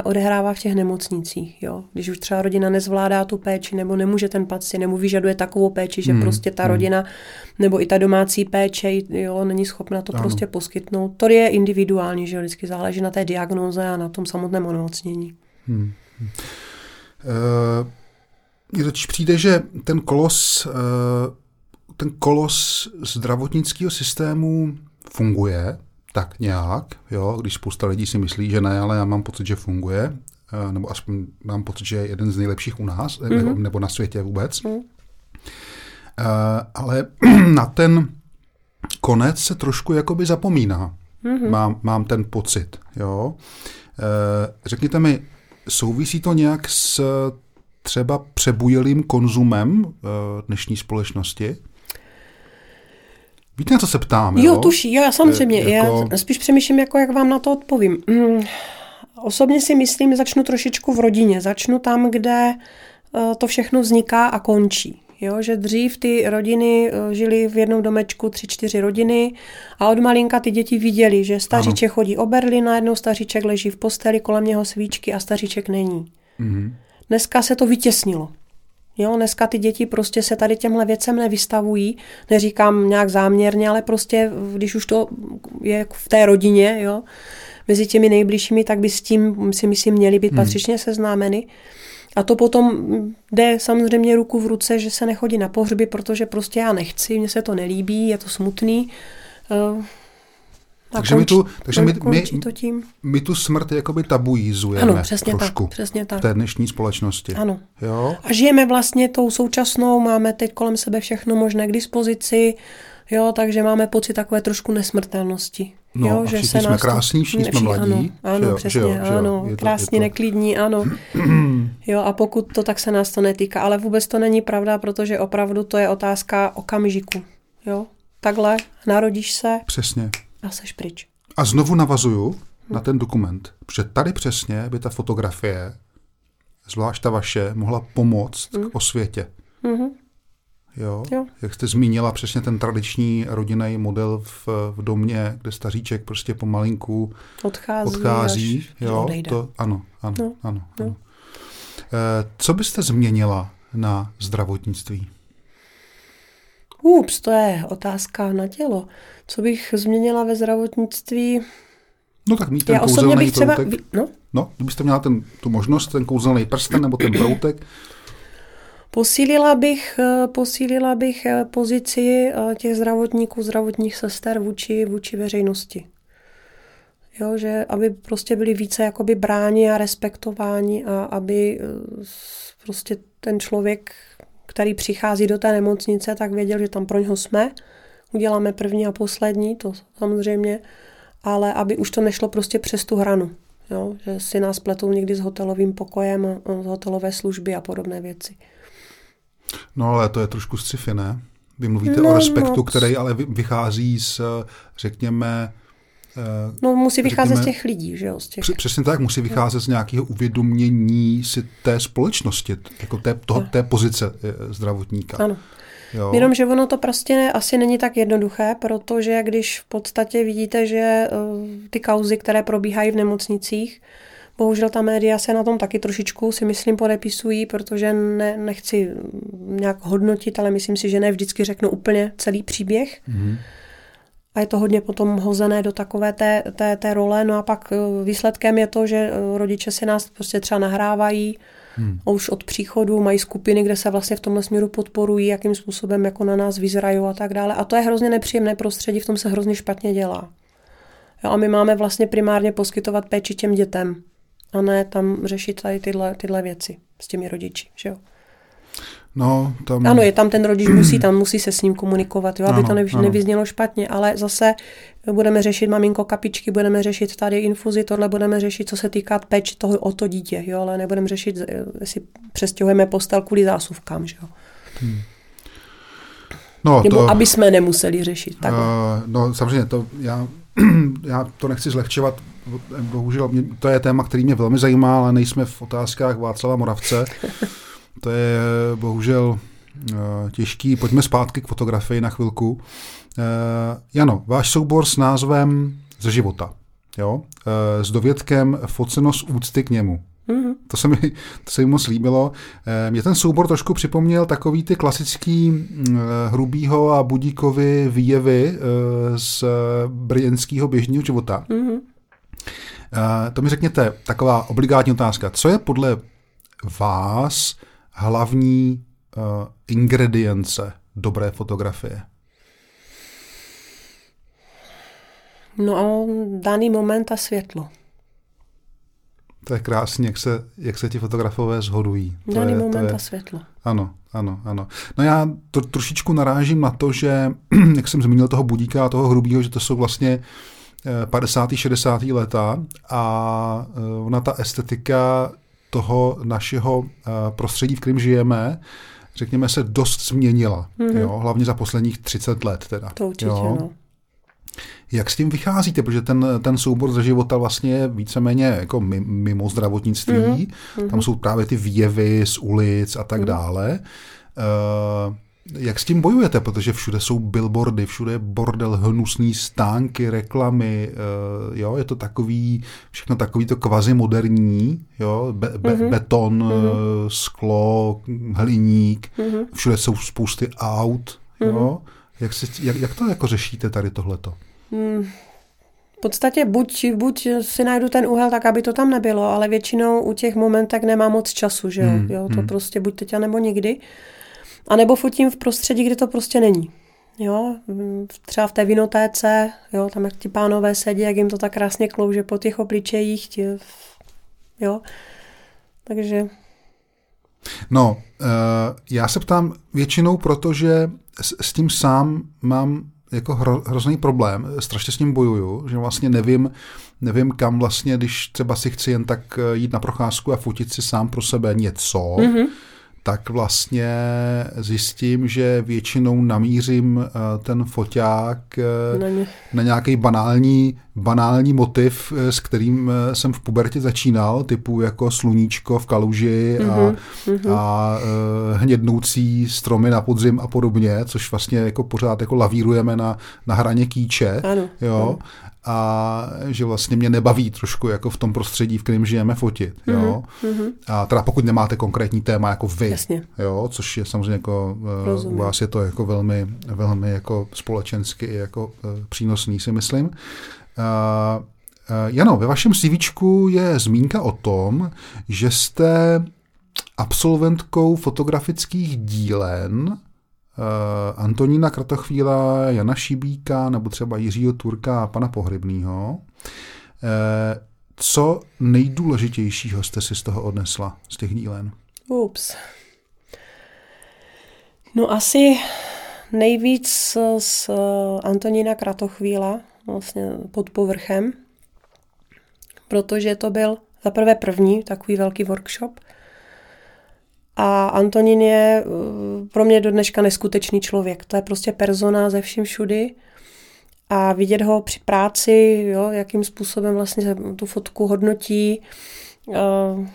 odehrává v těch nemocnicích. Jo? Když už třeba rodina nezvládá tu péči, nebo nemůže ten pacient, nebo vyžaduje takovou péči, že hmm. prostě ta hmm. rodina, nebo i ta domácí péče, jo, není schopna to ano. prostě poskytnout. To je individuální, že vždycky záleží na té diagnoze a na tom samotném onemocnění. Hmm. Uh, mně totiž přijde, že ten kolos, uh, ten kolos zdravotnického systému funguje, tak nějak, jo, když spousta lidí si myslí, že ne, ale já mám pocit, že funguje, eh, nebo aspoň mám pocit, že je jeden z nejlepších u nás, mm-hmm. nebo, nebo na světě vůbec. Mm. Uh, ale [clears throat] na ten konec se trošku jakoby zapomíná. Mm-hmm. Mám, mám ten pocit, jo. Uh, řekněte mi, souvisí to nějak s třeba přebujelým konzumem uh, dnešní společnosti? Víte, na co se ptám? Jo, jo tuší, jo, já samozřejmě. Je, jako... Já spíš přemýšlím, jako jak vám na to odpovím. Mm, osobně si myslím, začnu trošičku v rodině. Začnu tam, kde uh, to všechno vzniká a končí. Jo, že dřív ty rodiny uh, žily v jednom domečku tři, čtyři rodiny a od malinka ty děti viděli, že staříček ano. chodí o Berlin, najednou staříček leží v posteli, kolem něho svíčky a staříček není. Mm-hmm. Dneska se to vytěsnilo. Jo, dneska ty děti prostě se tady těmhle věcem nevystavují, neříkám nějak záměrně, ale prostě, když už to je v té rodině, jo, mezi těmi nejbližšími, tak by s tím si myslím měli být hmm. patřičně seznámeny. A to potom jde samozřejmě ruku v ruce, že se nechodí na pohřby, protože prostě já nechci, mně se to nelíbí, je to smutný. Takže konč, my tu, takže my, my, to tím. my tu smrt jakoby tabuizujeme ano, přesně trošku tak, přesně tak. v té dnešní společnosti. Ano. Jo? A žijeme vlastně tou současnou, máme teď kolem sebe všechno možné k dispozici, jo, takže máme pocit takové trošku nesmrtelnosti. No, jo, že se jsme nás krásní, všichni jsme mladí. Ano, ano že přesně, že jo, že jo, ano, je to, krásní, je to... neklidní, ano. [clears throat] jo, a pokud to, tak se nás to netýká, ale vůbec to není pravda, protože opravdu to je otázka okamžiku, jo. Takhle, narodíš se. Přesně a seš pryč. A znovu navazuju hmm. na ten dokument, protože tady přesně by ta fotografie, zvlášť ta vaše, mohla pomoct hmm. k osvětě. Hmm. Jo? jo. Jak jste zmínila přesně ten tradiční rodinný model v, v domě, kde staříček prostě pomalinku odchází. odchází jo? To, ano, ano, no. ano. No. ano. E, co byste změnila na zdravotnictví? Ups, to je otázka na tělo. Co bych změnila ve zdravotnictví? No tak mít ten Já osobně bych třeba... Proutek. No? no, kdybyste měla ten, tu možnost, ten kouzelný prsten nebo ten proutek. Posílila bych, eh, posílila bych eh, pozici eh, těch zdravotníků, zdravotních sester vůči, vůči veřejnosti. Jo, že aby prostě byli více jakoby bráni a respektováni a aby prostě ten člověk který přichází do té nemocnice, tak věděl, že tam pro něho jsme. Uděláme první a poslední, to samozřejmě, ale aby už to nešlo prostě přes tu hranu. Jo? Že si nás pletou někdy s hotelovým pokojem, z hotelové služby a podobné věci. No ale to je trošku sci ne? Vy mluvíte no, o respektu, no, který ale vychází z, řekněme, no musí vycházet řekněme, z těch lidí, že jo? Z těch... Přesně tak, musí vycházet z nějakého uvědomění si té společnosti, jako té, toho, té pozice eh, zdravotníka. Ano. Jo. Jenom, že ono to prostě ne, asi není tak jednoduché, protože když v podstatě vidíte, že uh, ty kauzy, které probíhají v nemocnicích, bohužel ta média se na tom taky trošičku si myslím podepisují, protože ne, nechci nějak hodnotit, ale myslím si, že ne vždycky řeknu úplně celý příběh. Mm-hmm a je to hodně potom hozené do takové té, té, té role. No a pak eh, výsledkem je to, že eh, rodiče si nás prostě třeba nahrávají hmm. a už od příchodu mají skupiny, kde se vlastně v tomhle směru podporují, jakým způsobem jako na nás vyzrají a tak dále. A to je hrozně nepříjemné prostředí, v tom se hrozně špatně dělá. Jo, a my máme vlastně primárně poskytovat péči těm dětem a ne tam řešit tady tyhle, tyhle věci s těmi rodiči. Že jo? No, tam... Ano, je tam ten rodič, musí tam, musí se s ním komunikovat, jo, aby ano, to nevy, nevyznělo špatně, ale zase budeme řešit maminko kapičky, budeme řešit tady infuzi, tohle budeme řešit, co se týká peč toho o to dítě, jo, ale nebudeme řešit, jestli přestěhujeme postel kvůli zásuvkám, že jo. Hmm. No, Nebo to, aby jsme nemuseli řešit. Tak. Uh, no samozřejmě, to já, [clears throat] já to nechci zlehčovat, bohužel mě, to je téma, který mě velmi zajímá, ale nejsme v otázkách Václava Moravce. [laughs] To je bohužel eh, těžký. Pojďme zpátky k fotografii na chvilku. Eh, Jano, váš soubor s názvem Ze života, jo? Eh, s dovědkem Foceno z úcty k němu. Mm-hmm. To, se mi, to se mi moc líbilo. Mě ten soubor trošku připomněl takový ty klasický hrubýho a budíkovy výjevy z brněnského běžného života. Mm-hmm. To mi řekněte, taková obligátní otázka. Co je podle vás hlavní uh, ingredience dobré fotografie? No daný moment a světlo. To je krásně, jak se, jak se ti fotografové zhodují. To daný je, moment to je, a světlo. Ano, ano, ano. No já to trošičku narážím na to, že, [clears throat] jak jsem zmínil toho budíka a toho hrubýho, že to jsou vlastně 50. Eh, 60. leta a eh, ona ta estetika toho našeho eh, prostředí, v kterém žijeme, řekněme se, dost změnila. Mm-hmm. Jo? Hlavně za posledních 30 let teda. To určitě, jo? no. Jak s tím vycházíte? Protože ten, ten soubor ze života vlastně je víceméně jako mimo zdravotnictví. Mm-hmm. Tam jsou právě ty výjevy z ulic a tak mm-hmm. dále. Uh, jak s tím bojujete? Protože všude jsou billboardy, všude je bordel, hnusný stánky, reklamy, uh, jo, je to takový, všechno takový to kvazi moderní, jo, be, be, mm-hmm. beton, mm-hmm. sklo, hliník, mm-hmm. všude jsou spousty aut, mm-hmm. jo. Jak, se, jak, jak to jako řešíte tady tohleto? Mm. V podstatě buď, buď si najdu ten úhel tak, aby to tam nebylo, ale většinou u těch momentek nemám moc času, že jo, mm, jo to mm. prostě buď teď nebo nikdy. A nebo fotím v prostředí, kde to prostě není. Jo, třeba v té vinotéce, jo, tam jak ti pánové sedí, jak jim to tak krásně klouže po těch obličejích, tě, jo. Takže... No, uh, já se ptám většinou, protože s, s tím sám mám jako hro, hrozný problém, strašně s ním bojuju, že vlastně nevím, nevím kam vlastně, když třeba si chci jen tak eh, jít na procházku a fotit si sám pro sebe něco, mm-hmm tak vlastně zjistím, že většinou namířím eh, ten foťák eh, na, na nějaký banální, banální motiv, eh, s kterým jsem v pubertě začínal, typu jako sluníčko v kaluži a, mm-hmm. a hnědnoucí stromy na podzim a podobně, což vlastně jako pořád jako lavírujeme na, na hraně kýče. Ano, jo. Ano a že vlastně mě nebaví trošku jako v tom prostředí, v kterém žijeme fotit. Jo? Mm-hmm. A teda pokud nemáte konkrétní téma jako vy, Jasně. jo? což je samozřejmě jako eh, Rozumím. u vás je to jako velmi, velmi jako společensky jako uh, přínosný, si myslím. Uh, Jano, ve vašem CV je zmínka o tom, že jste absolventkou fotografických dílen Eh, Antonína Kratochvíla, Jana Šibíka nebo třeba Jiřího Turka a pana Pohřebného. Eh, co nejdůležitějšího jste si z toho odnesla, z těch dílen? Ups. No asi nejvíc z Antonína Kratochvíla, vlastně pod povrchem, protože to byl za prvé první takový velký workshop, a Antonín je eh, pro mě do dneška neskutečný člověk. To je prostě persona ze vším všudy. A vidět ho při práci, jo, jakým způsobem vlastně tu fotku hodnotí. Eh,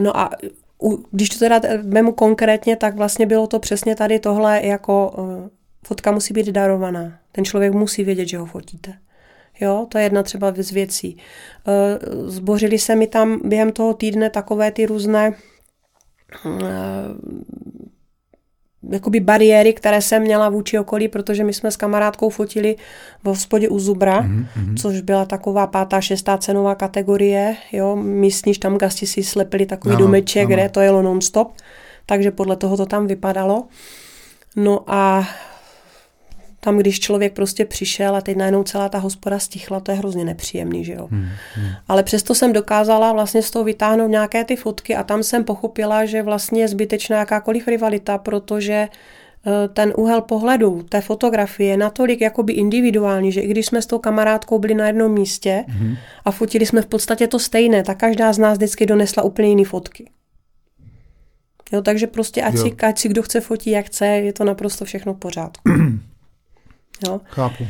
no a když to teda vemu konkrétně, tak vlastně bylo to přesně tady tohle, jako eh, fotka musí být darovaná. Ten člověk musí vědět, že ho fotíte. Jo, to je jedna třeba z věcí. Zbořili se mi tam během toho týdne takové ty různé jakoby bariéry, které jsem měla vůči okolí, protože my jsme s kamarádkou fotili v hospodě u Zubra, mm-hmm. což byla taková pátá, šestá cenová kategorie, jo, místní gasti si slepili takový ano, domeček, ano. kde to jelo non-stop, takže podle toho to tam vypadalo. No a tam, když člověk prostě přišel a teď najednou celá ta hospoda stichla, to je hrozně nepříjemný, že jo. Hmm, hmm. Ale přesto jsem dokázala vlastně z toho vytáhnout nějaké ty fotky a tam jsem pochopila, že vlastně je zbytečná jakákoliv rivalita, protože eh, ten úhel pohledu té fotografie je natolik jakoby individuální, že i když jsme s tou kamarádkou byli na jednom místě hmm. a fotili jsme v podstatě to stejné, tak každá z nás vždycky donesla úplně jiné fotky. Jo, takže prostě ať si, ať si kdo chce fotí, jak chce, je to naprosto všechno v pořádku. [clears throat] Jo. Chápu.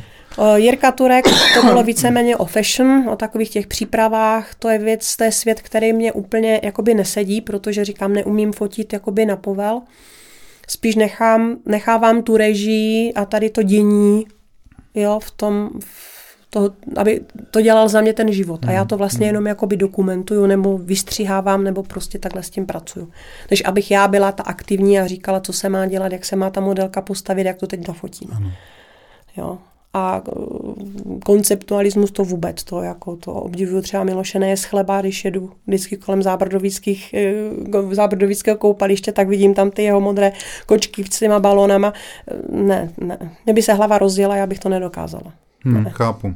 Jirka Turek, to bylo víceméně o fashion, o takových těch přípravách, to je věc, to je svět, který mě úplně jakoby nesedí, protože říkám, neumím fotit jakoby na povel. Spíš nechám, nechávám tu režii a tady to dění, jo, v tom, v to, aby to dělal za mě ten život. A já to vlastně hmm. jenom jakoby dokumentuju, nebo vystřihávám, nebo prostě takhle s tím pracuju. Než abych já byla ta aktivní a říkala, co se má dělat, jak se má ta modelka postavit, jak to teď nafotím. Ano. Jo. A eh, konceptualismus to vůbec, to jako to obdivuju třeba Miloše z chleba, když jedu vždycky kolem zábrdovických, eh, zábrdovického koupaliště, tak vidím tam ty jeho modré kočky s těma balónama. Eh, ne, ne. Mě by se hlava rozjela, já bych to nedokázala. Hmm, chápu.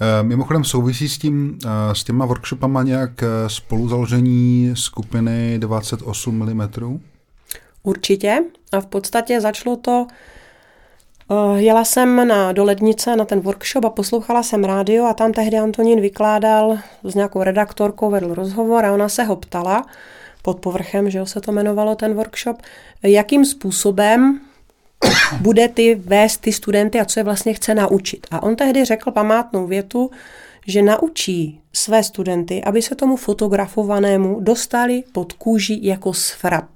E, mimochodem souvisí s tím, e, s těma workshopama nějak spoluzaložení skupiny 28 mm? Určitě. A v podstatě začalo to jela jsem na, do Lednice na ten workshop a poslouchala jsem rádio a tam tehdy Antonín vykládal s nějakou redaktorkou, vedl rozhovor a ona se ho ptala pod povrchem, že jo, se to jmenovalo ten workshop, jakým způsobem [coughs] bude ty vést ty studenty a co je vlastně chce naučit. A on tehdy řekl památnou větu, že naučí své studenty, aby se tomu fotografovanému dostali pod kůži jako sfrap.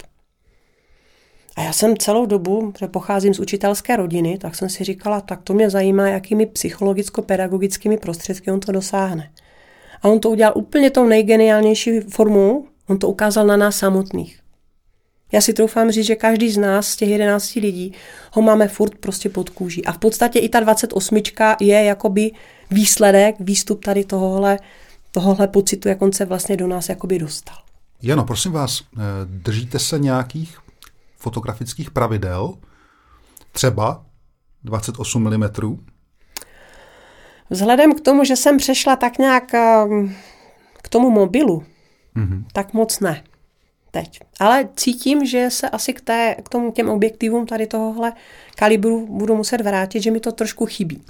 A já jsem celou dobu, že pocházím z učitelské rodiny, tak jsem si říkala, tak to mě zajímá, jakými psychologicko-pedagogickými prostředky on to dosáhne. A on to udělal úplně tou nejgeniálnější formou, on to ukázal na nás samotných. Já si troufám říct, že každý z nás, z těch 11 lidí, ho máme furt prostě pod kůží. A v podstatě i ta 28 je jakoby výsledek, výstup tady tohohle, tohohle pocitu, jak on se vlastně do nás jakoby dostal. Jano, prosím vás, eh, držíte se nějakých fotografických pravidel, třeba 28 mm? Vzhledem k tomu, že jsem přešla tak nějak ehm, k tomu mobilu, mm-hmm. tak moc ne teď. Ale cítím, že se asi k, té, k tomu těm objektivům tady tohohle kalibru budu muset vrátit, že mi to trošku chybí.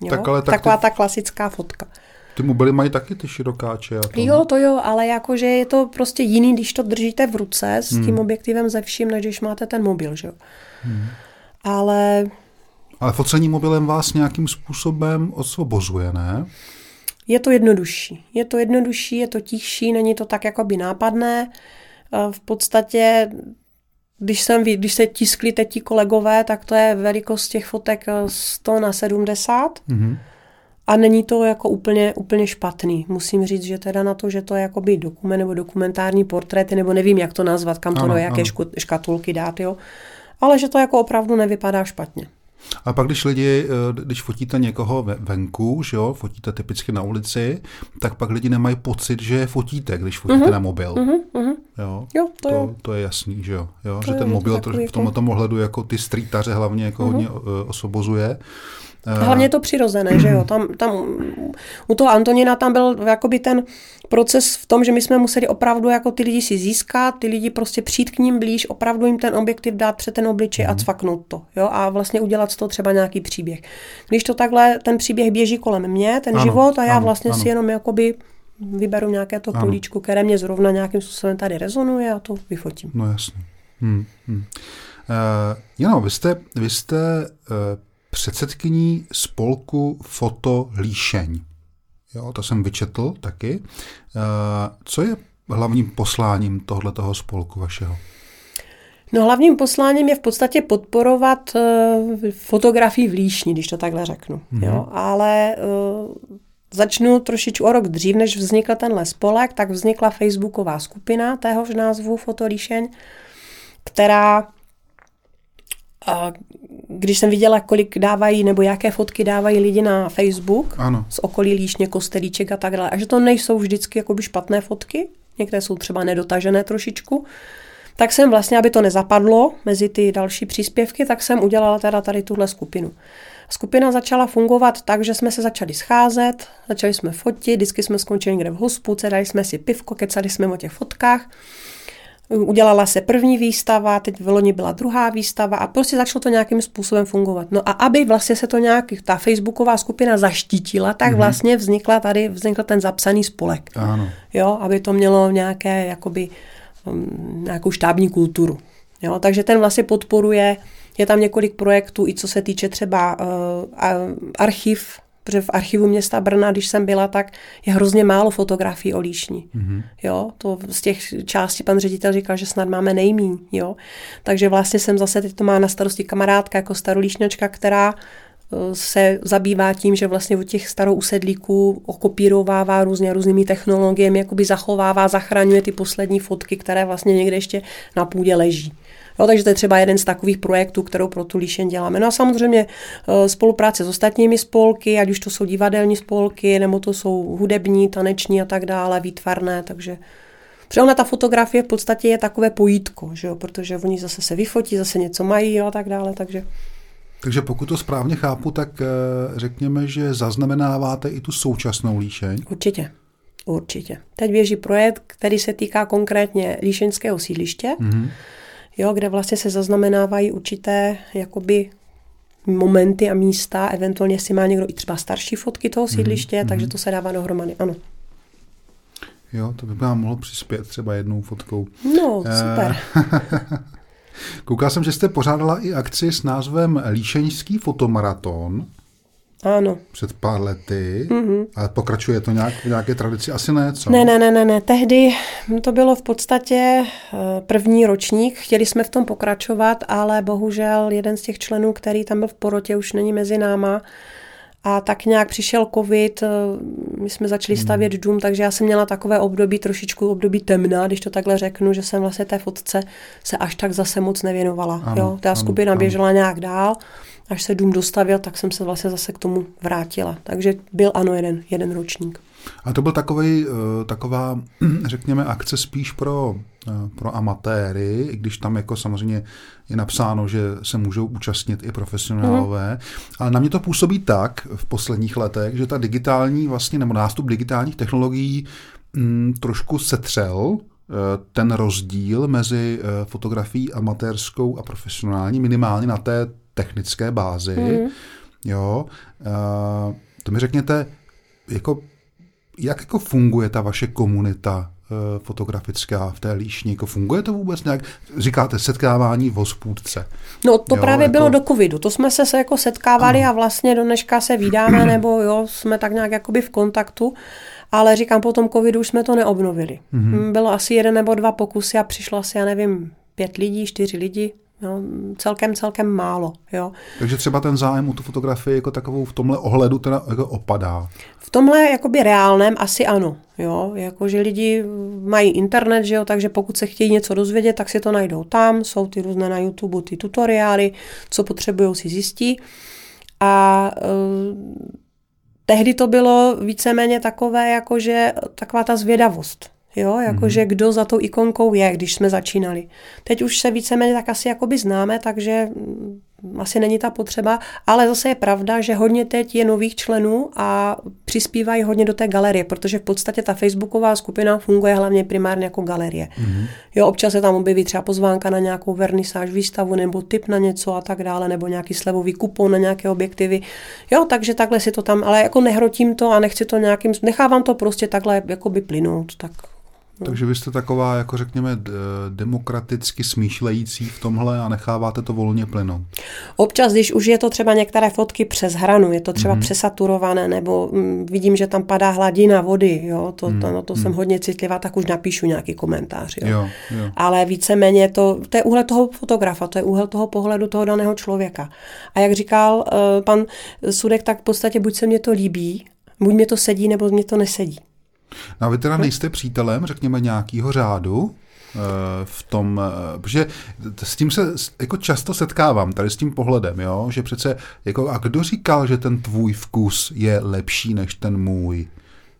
Jo? Tak ale tak Taková ty... ta klasická fotka. Ty mobily mají taky ty širokáče. A to... Jo, to jo, ale jakože je to prostě jiný, když to držíte v ruce s hmm. tím objektivem ze vším, než když máte ten mobil, že jo. Hmm. Ale... Ale focení mobilem vás nějakým způsobem osvobozuje, ne? Je to jednodušší. Je to jednodušší, je to tichší, není to tak jakoby nápadné. V podstatě když, jsem, když se tiskli teď ti kolegové, tak to je velikost těch fotek 100 na 70. Mm-hmm. A není to jako úplně, úplně špatný. Musím říct, že teda na to, že to je jakoby dokument nebo dokumentární portréty, nebo nevím, jak to nazvat, kam to ano, do jaké ano. škatulky dát, jo. Ale že to jako opravdu nevypadá špatně. A pak, když lidi, eh, když fotíte někoho venku, že jo, fotíte typicky na ulici, tak pak lidi nemají pocit, že fotíte, když fotíte uh-huh, na mobil. Uh-huh, uh-huh. Jo, jo, to, to, je. to je jasný, že jo. jo že ten mobil to v tomto ohledu jako ty streetaře hlavně jako uh-huh. hodně uh, osvobozuje. Hlavně to přirozené, že jo. Tam, tam, u toho Antonina tam byl jakoby ten proces v tom, že my jsme museli opravdu jako ty lidi si získat, ty lidi prostě přijít k ním blíž, opravdu jim ten objektiv dát před ten obličej mm. a mhm. cvaknout to. Jo? A vlastně udělat z toho třeba nějaký příběh. Když to takhle, ten příběh běží kolem mě, ten ano, život a já ano, vlastně ano. si jenom jakoby vyberu nějaké to políčku, které mě zrovna nějakým způsobem tady rezonuje a to vyfotím. No jasně. Hmm, hmm. Uh, Jano, vy jste, vy jste uh, předsedkyní spolku Foto Líšeň. Jo, to jsem vyčetl taky. Eh, co je hlavním posláním tohoto spolku vašeho? No hlavním posláním je v podstatě podporovat uh, fotografii v Líšni, když to takhle řeknu. Mm-hmm. Jo? Ale uh, začnu trošičku o rok dřív, než vznikl tenhle spolek, tak vznikla facebooková skupina téhož názvu Fotolíšeň, která A když jsem viděla, kolik dávají nebo jaké fotky dávají lidi na Facebook ano. z okolí Líšně, Kostelíček a tak dále, a že to nejsou vždycky jakoby špatné fotky, některé jsou třeba nedotažené trošičku, tak jsem vlastně, aby to nezapadlo mezi ty další příspěvky, tak jsem udělala teda tady tuhle skupinu. Skupina začala fungovat tak, že jsme se začali scházet, začali jsme fotit, vždycky jsme skončili někde v hospůdce, dali jsme si pivko, kecali jsme o těch fotkách. Udělala se první výstava, teď v loni byla druhá výstava a prostě začalo to nějakým způsobem fungovat. No a aby vlastně se to nějak, ta facebooková skupina zaštítila, tak mm-hmm. vlastně vznikla tady, vznikl ten zapsaný spolek. Ano. Jo, aby to mělo nějaké, jakoby, um, nějakou štábní kulturu. Jo, takže ten vlastně podporuje, je tam několik projektů, i co se týče třeba uh, archiv, protože v archivu města Brna, když jsem byla, tak je hrozně málo fotografií o Líšni. Mm-hmm. Jo, to z těch částí pan ředitel říkal, že snad máme nejmíň, jo. Takže vlastně jsem zase, teď to má na starosti kamarádka jako starolíšňačka, která eh, se zabývá tím, že vlastně od těch starou usedlíků okopírovává různě různými technologiemi, jakoby zachovává, zachraňuje ty poslední fotky, které vlastně někde ještě na půdě leží. Jo, takže to je třeba jeden z takových projektů, kterou pro tu líšen děláme. No a samozřejmě eh, spolupráce s ostatními spolky, ať už to jsou divadelní spolky, nebo to jsou hudební, taneční a tak dále, výtvarné, takže Protože ona ta fotografie v podstatě je takové pojítko, že jo? protože oni zase se vyfotí, zase něco mají jo, a tak dále, takže... Takže pokud to správně chápu, tak eh, řekněme, že zaznamenáváte i tu současnou líšeň. Určitě. Určitě. Teď běží projekt, který se týká konkrétně líšeňského sídliště. Mm-hmm jo, kde vlastně se zaznamenávají určité jakoby momenty a místa, eventuálně si má někdo i třeba starší fotky toho mhm, sídliště, mm-hmm. takže to se dává dohromady, ano. Jo, to by vám mohlo přispět třeba jednou fotkou. No, eh, super. [laughs] Koukal jsem, že jste pořádala i akci s názvem Líšeňský fotomaraton. Ano. Před pár lety. Mm-hmm. Ale pokračuje to nějak v nějaké tradici? Asi ne, co? Ne, ne, ne, ne, ne. Tehdy to bylo v podstatě eh, první ročník. Chtěli jsme v tom pokračovat, ale bohužel jeden z těch členů, který tam byl v porotě, už není mezi náma. A tak nějak přišel covid, eh, my jsme začali hmm. stavět dům, takže já jsem měla takové období, trošičku období temná, když to takhle řeknu, že jsem vlastně té fotce se až tak zase moc nevěnovala. Ano, jo? Ta ano, skupina ano. běžela nějak dál až se dům dostavil, tak jsem se vlastně zase k tomu vrátila. Takže byl ano jeden, jeden ročník. A to byl takový, eh, taková, [clears throat] řekněme, akce spíš pro, eh, pro amatéry, i když tam jako samozřejmě je napsáno, že se můžou účastnit i profesionálové. Mm. Ale na mě to působí tak v posledních letech, že ta digitální vlastně, nebo nástup digitálních technologií mm, trošku setřel eh, ten rozdíl mezi fotografií amatérskou a profesionální, minimálně na té technické bázi. Mm. Jo, to mi řekněte, jako, jak jako funguje ta vaše komunita uh, fotografická v té líšni? Jako funguje to vůbec nějak? Říkáte setkávání v hospůdce. No to jo, právě jako... bylo do covidu. To jsme se, se jako setkávali ano. a vlastně do dneška se vydáme, nebo jo, jsme tak nějak jakoby v kontaktu. Ale říkám, po tom covidu už jsme to neobnovili. Mm-hmm. Bylo asi jeden nebo dva pokusy a přišlo asi, já nevím, pět lidí, čtyři lidi, Jo, celkem, celkem málo. Jo. Takže třeba ten zájem o tu fotografii jako takovou v tomhle ohledu teda jako opadá. V tomhle jakoby reálném asi ano. Jo. Jako, že lidi mají internet, že jo, takže pokud se chtějí něco dozvědět, tak si to najdou tam. Jsou ty různé na YouTube ty tutoriály, co potřebují si zjistí. A uh, tehdy to bylo víceméně takové, jakože taková ta zvědavost. Jo, jakože mm-hmm. kdo za tou ikonkou je, když jsme začínali. Teď už se víceméně tak asi jakoby známe, takže mm, asi není ta potřeba, ale zase je pravda, že hodně teď je nových členů a přispívají hodně do té galerie, protože v podstatě ta facebooková skupina funguje hlavně primárně jako galerie. Mm-hmm. Jo, občas se tam objeví třeba pozvánka na nějakou vernisáž, výstavu nebo tip na něco a tak dále, nebo nějaký slevový kupon na nějaké objektivy. Jo, takže takhle si to tam, ale jako nehrotím to a nechci to nějakým, nechávám to prostě takhle jakoby plynout, tak No. Takže vy jste taková, jako řekněme, demokraticky smýšlející v tomhle a necháváte to volně plynout. Občas, když už je to třeba některé fotky přes hranu, je to třeba mm-hmm. přesaturované, nebo mm, vidím, že tam padá hladina vody, jo, to, mm-hmm. to, no, to mm-hmm. jsem hodně citlivá, tak už napíšu nějaký komentář. Jo. Jo, jo. Ale víceméně to, to je úhel toho fotografa, to je úhel toho pohledu toho daného člověka. A jak říkal uh, pan Sudek, tak v podstatě buď se mně to líbí, buď mě to sedí, nebo mě to nesedí. No a vy teda nejste přítelem, řekněme, nějakého řádu? v tom, protože s tím se jako často setkávám, tady s tím pohledem, jo, že přece, jako, a kdo říkal, že ten tvůj vkus je lepší než ten můj?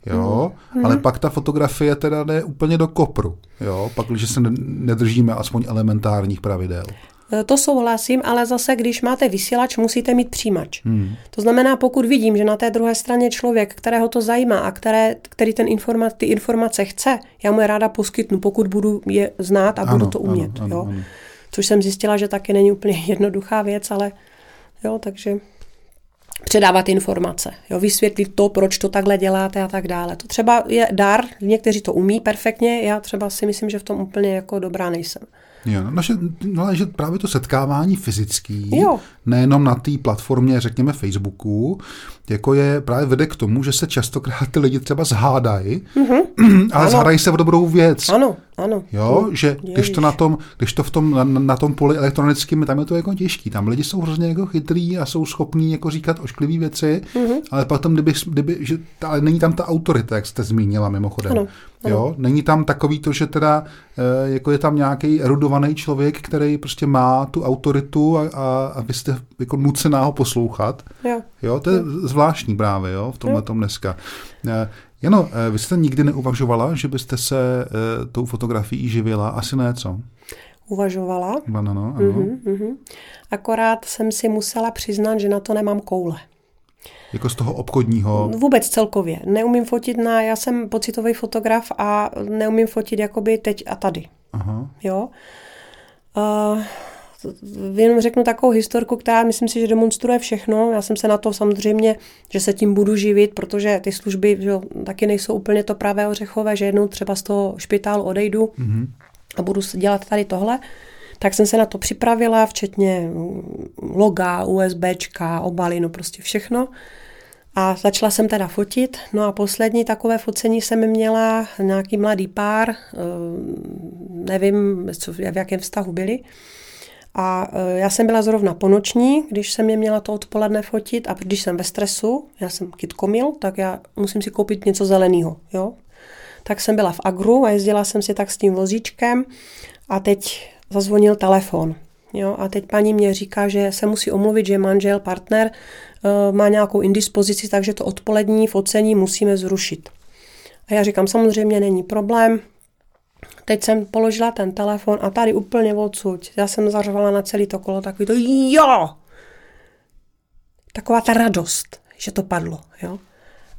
Jo, mm. ale pak ta fotografie teda jde úplně do kopru, jo, pak, když se nedržíme aspoň elementárních pravidel. E, to souhlasím, ale zase, když máte vysílač, musíte mít přijímač. Hmm. To znamená, pokud vidím, že na té druhé straně člověk, kterého to zajímá a které, který ten informa, ty informace chce, já mu je ráda poskytnu, pokud budu je znát a ano, budu to umět. Ano, jo? Ano. Což jsem zjistila, že taky není úplně [laughs] jednoduchá věc, ale jo, takže předávat informace, jo, vysvětlit to, proč to takhle děláte a tak dále. To třeba je dar, někteří to umí perfektně, já třeba si myslím, že v tom úplně jako dobrá nejsem. Jo, no, že, no, že právě to setkávání fyzický, jo. nejenom na té platformě, řekněme Facebooku, jako je právě vede k tomu, že se častokrát ty lidi třeba zhádají, mm-hmm. [clears throat] ale ano. zhádají se v dobrou věc. Ano, ano. Jo, mm. že když to, na tom, když to v tom, na, na tom poli elektronickým, tam je to jako těžký. Tam lidi jsou hrozně jako chytrý a jsou schopní jako říkat ošklivé věci, mm-hmm. ale potom, kdyby, kdyby že, ale není tam ta autorita, jak jste zmínila mimochodem. Ano. Ano. Jo, není tam takový to, že teda e, jako je tam nějaký erudovaný člověk, který prostě má tu autoritu a, a, a vy jste jako nucená ho poslouchat. Jo. jo to je jo. zvláštní právě jo, v tomhle tom dneska. E, Jano, e, vy jste nikdy neuvažovala, že byste se e, tou fotografií živila? Asi ne, co? Uvažovala. Ano, ano. Uh-huh, uh-huh. Akorát jsem si musela přiznat, že na to nemám koule. Jako z toho obchodního? Vůbec celkově. Neumím fotit na, já jsem pocitový fotograf a neumím fotit jakoby teď a tady. Aha. Jo. Uh, jenom řeknu takovou historku, která myslím si, že demonstruje všechno. Já jsem se na to samozřejmě, že se tím budu živit, protože ty služby že, taky nejsou úplně to pravé ořechové, že jednou třeba z toho špitálu odejdu mm-hmm. a budu dělat tady tohle. Tak jsem se na to připravila, včetně loga, USBčka, obaly, no prostě všechno. A začala jsem teda fotit, no a poslední takové focení jsem měla nějaký mladý pár, eh, nevím, v jakém vztahu byli. A eh, já jsem byla zrovna ponoční, když jsem je měla to odpoledne fotit a když jsem ve stresu, já jsem kitkomil, tak já musím si koupit něco zeleného, jo. Tak jsem byla v Agru a jezdila jsem si tak s tím vozíčkem a teď zazvonil telefon. Jo, a teď paní mě říká, že se musí omluvit, že manžel, partner uh, má nějakou indispozici, takže to odpolední focení musíme zrušit. A já říkám, samozřejmě není problém. Teď jsem položila ten telefon a tady úplně odsud. Já jsem zařvala na celý to kolo takový to jo! Taková ta radost, že to padlo, jo.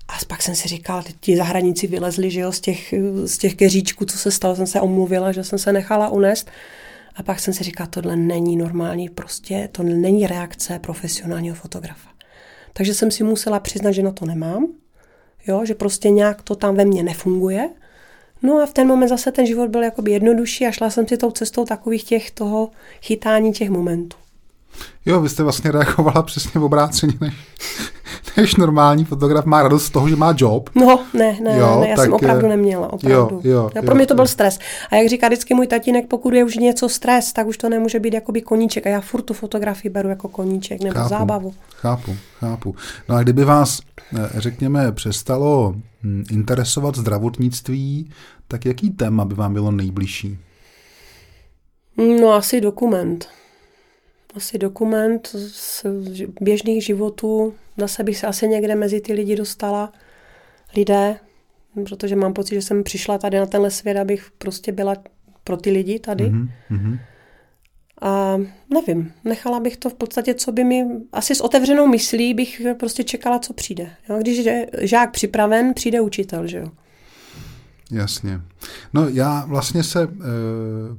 A pak jsem si říkala, teď ti zahranici vylezli, že jo, z těch, z těch keříčků, co se stalo, jsem se omluvila, že jsem se nechala unést. A pak jsem si říkala, tohle není normální, prostě to není reakce profesionálního fotografa. Takže jsem si musela přiznat, že na to nemám, jo, že prostě nějak to tam ve mně nefunguje. No a v ten moment zase ten život byl jakoby jednodušší a šla jsem si tou cestou takových těch toho chytání těch momentů. Jo, vy jste vlastně reagovala přesně v obráceně, než, než normální fotograf má radost z toho, že má job. No, ne, ne, jo, ne, já tak, jsem opravdu neměla, opravdu. Jo, jo, jo, pro mě to byl stres. A jak říká vždycky můj tatínek, pokud je už něco stres, tak už to nemůže být jakoby koníček. A já furt tu fotografii beru jako koníček nebo chápu, zábavu. Chápu, chápu. No a kdyby vás, eh, řekněme, přestalo interesovat zdravotnictví, tak jaký téma by vám bylo nejbližší? No asi dokument asi dokument z běžných životů. Zase bych se asi někde mezi ty lidi dostala. Lidé, protože mám pocit, že jsem přišla tady na tenhle svět, abych prostě byla pro ty lidi tady. Mm-hmm. A nevím, nechala bych to v podstatě, co by mi, asi s otevřenou myslí bych prostě čekala, co přijde. Jo? Když je žák připraven, přijde učitel, že jo. Jasně. No já vlastně se e,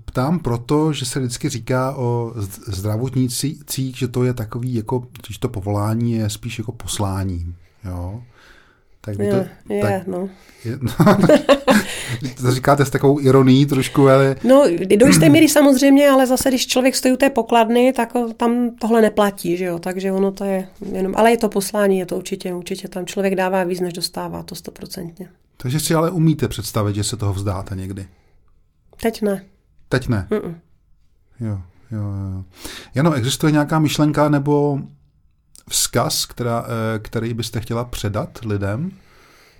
ptám proto, že se vždycky říká o zdravotnících, že to je takový, jako, že to povolání je spíš jako poslání. Jo? Tak je, to, je, tak, no. [laughs] Je, no to říkáte s takovou ironií trošku, ale... No, do jisté míry samozřejmě, ale zase, když člověk stojí u té pokladny, tak tam tohle neplatí, že jo, takže ono to je jenom, ale je to poslání, je to určitě, určitě tam člověk dává víc, než dostává, to stoprocentně. Takže si ale umíte představit, že se toho vzdáte někdy? Teď ne. Teď ne? Mm-mm. Jo, jo, jo. Jano, existuje nějaká myšlenka nebo vzkaz, která, eh, který byste chtěla předat lidem?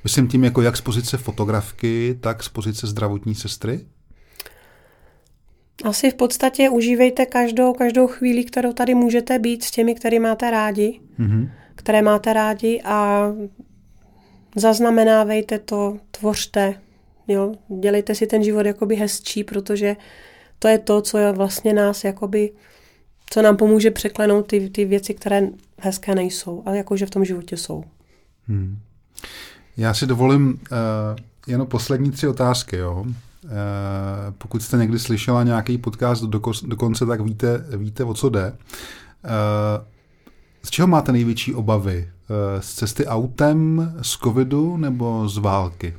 Myslím tím jako jak z pozice fotografky, tak z pozice zdravotní sestry? Asi v podstatě užívejte každou, každou chvíli, kterou tady můžete být s těmi, který máte rádi, mm-hmm. které máte rádi a zaznamenávejte to, tvořte, jo? dělejte si ten život jakoby hezčí, protože to je to, co je vlastně nás jakoby, co nám pomůže překlenout ty, ty věci, které hezké nejsou, ale jakože v tom životě jsou. Hmm. Já si dovolím uh, jenom poslední tři otázky. Jo? Uh, pokud jste někdy slyšela nějaký podcast do, do konce, tak víte, víte, o co jde. Uh, z čeho máte největší obavy? Uh, z cesty autem, z covidu nebo z války?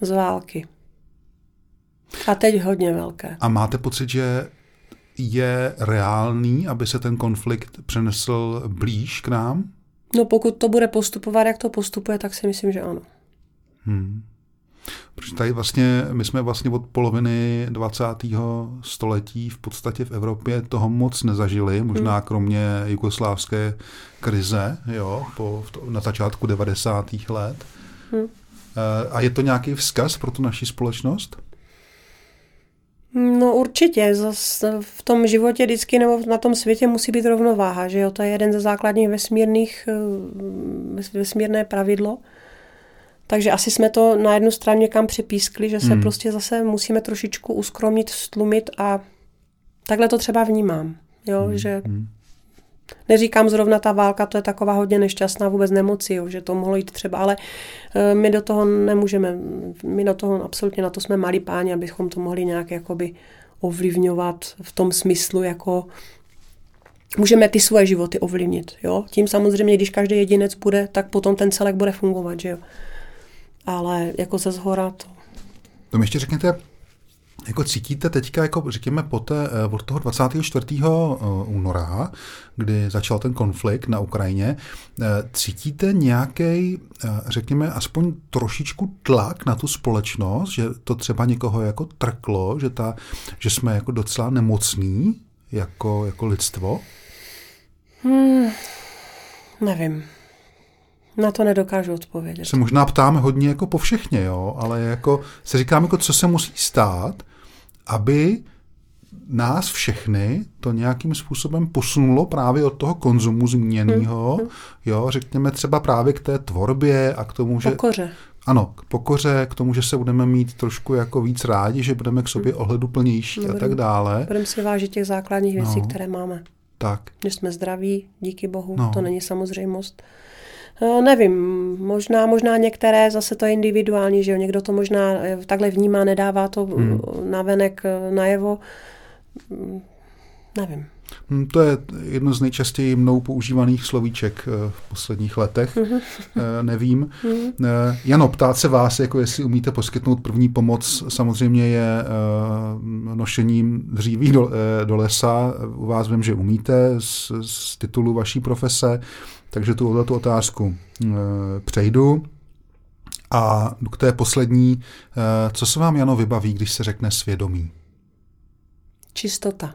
Z války. A teď hodně velké. A máte pocit, že je reálný, aby se ten konflikt přenesl blíž k nám? No pokud to bude postupovat, jak to postupuje, tak si myslím, že ano. Hmm. Protože tady vlastně, my jsme vlastně od poloviny 20. století v podstatě v Evropě toho moc nezažili, možná hmm. kromě jugoslávské krize, jo, po, na začátku 90. let. Hmm. A je to nějaký vzkaz pro tu naši společnost? No určitě, Zas v tom životě vždycky nebo na tom světě musí být rovnováha, že jo, to je jeden ze základních vesmírných, eh, vesmírné pravidlo. Takže asi jsme to na jednu stranu někam připískli, že se hmm. prostě zase musíme trošičku uskromnit, stlumit a takhle to třeba vnímám, jo, hmm. že hmm. Neříkám zrovna ta válka, to je taková hodně nešťastná vůbec nemoci, jo, že to mohlo jít třeba, ale e, my do toho nemůžeme, my do toho absolutně na to jsme malí páni, abychom to mohli nějak jakoby ovlivňovat v tom smyslu, jako můžeme ty svoje životy ovlivnit. Jo? Tím samozřejmě, když každý jedinec bude, tak potom ten celek bude fungovat. Že jo? Ale jako ze zhora to... To mi ještě řekněte, jako cítíte teďka, jako řekněme, poté, eh, od toho 24. Eh, února, kdy začal ten konflikt na Ukrajině, eh, cítíte nějaký, řekněme, aspoň trošičku tlak na tu společnost, že to třeba někoho jako trklo, že, ta, že jsme jako docela nemocní jako, jako lidstvo? Hmm, nevím. Na to nedokážu odpovědět. Se možná ptáme hodně jako po všechně, jo, ale jako se říkám, jako co se musí stát, aby nás všechny to nějakým způsobem posunulo právě od toho konzumu zmíněného, hmm. jo, řekněme třeba právě k té tvorbě a k tomu, že... Pokoře. Ano, k pokoře, k tomu, že se budeme mít trošku jako víc rádi, že budeme k sobě ohleduplnější a tak dále. Budeme si vážit těch základních věcí, no, které máme. Tak. Že jsme zdraví, díky bohu, no. to není samozřejmost. Eh, nevím, možná, možná některé, zase to je individuální, že jo, někdo to možná eh, takhle vnímá, nedává to hmm. navenek eh, najevo, mm, nevím. Hmm, to je jedno z nejčastěji mnou používaných slovíček v posledních letech. Mm-hmm. Nevím. Mm-hmm. [laughs] Jano, ptát se vás, jako jestli umíte poskytnout první pomoc, samozřejmě je nošením dříví do, do lesa. U vás vím, že umíte z, z titulu vaší profese. Takže tuhle tu otázku e, přejdu. A k té poslední, e, co se vám, Jano, vybaví, když se řekne svědomí? Čistota.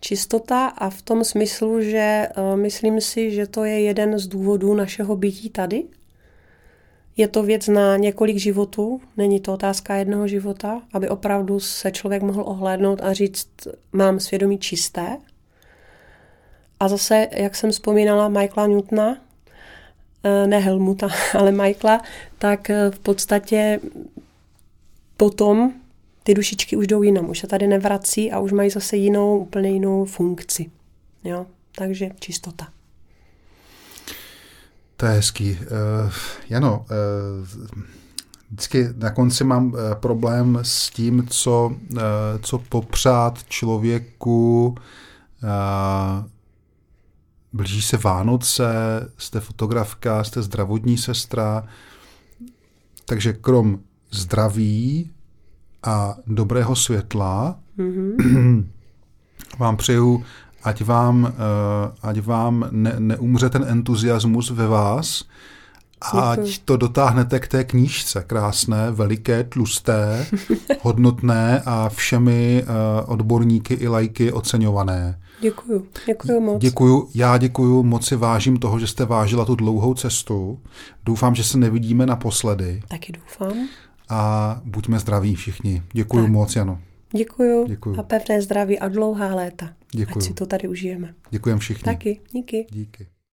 Čistota a v tom smyslu, že uh, myslím si, že to je jeden z důvodů našeho bytí tady. Je to věc na několik životů, není to otázka jednoho života, aby opravdu se člověk mohl ohlédnout a říct, mám svědomí čisté, a zase, jak jsem vzpomínala Michaela Newtona, eh, ne Helmuta, [laughs] ale Michaela, tak eh, v podstatě potom ty dušičky už jdou jinam, už se tady nevrací a už mají zase jinou, úplně jinou funkci. Jo? Takže čistota. To je hezký. Uh, Jano, uh, vždycky na konci mám uh, problém s tím, co, uh, co popřát člověku uh, blíží se Vánoce, jste fotografka, jste zdravotní sestra, takže krom zdraví a dobrého světla mm-hmm. vám přeju, ať vám, uh, ať vám ne, neumře ten entuziasmus ve vás, ať to dotáhnete k té knížce, krásné, veliké, tlusté, [laughs] hodnotné a všemi uh, odborníky i lajky oceňované. Děkuju, děkuju moc. Děkuju, já děkuju, moc si vážím toho, že jste vážila tu dlouhou cestu. Doufám, že se nevidíme naposledy. Taky doufám. a buďme zdraví všichni. Děkuji Tak. moc, Jano. Děkuju, Děkuju. a pevné zdraví a dlouhá léta. Děkuju. Ať si to tady užijeme. Děkujeme všichni. Taky, díky. Díky.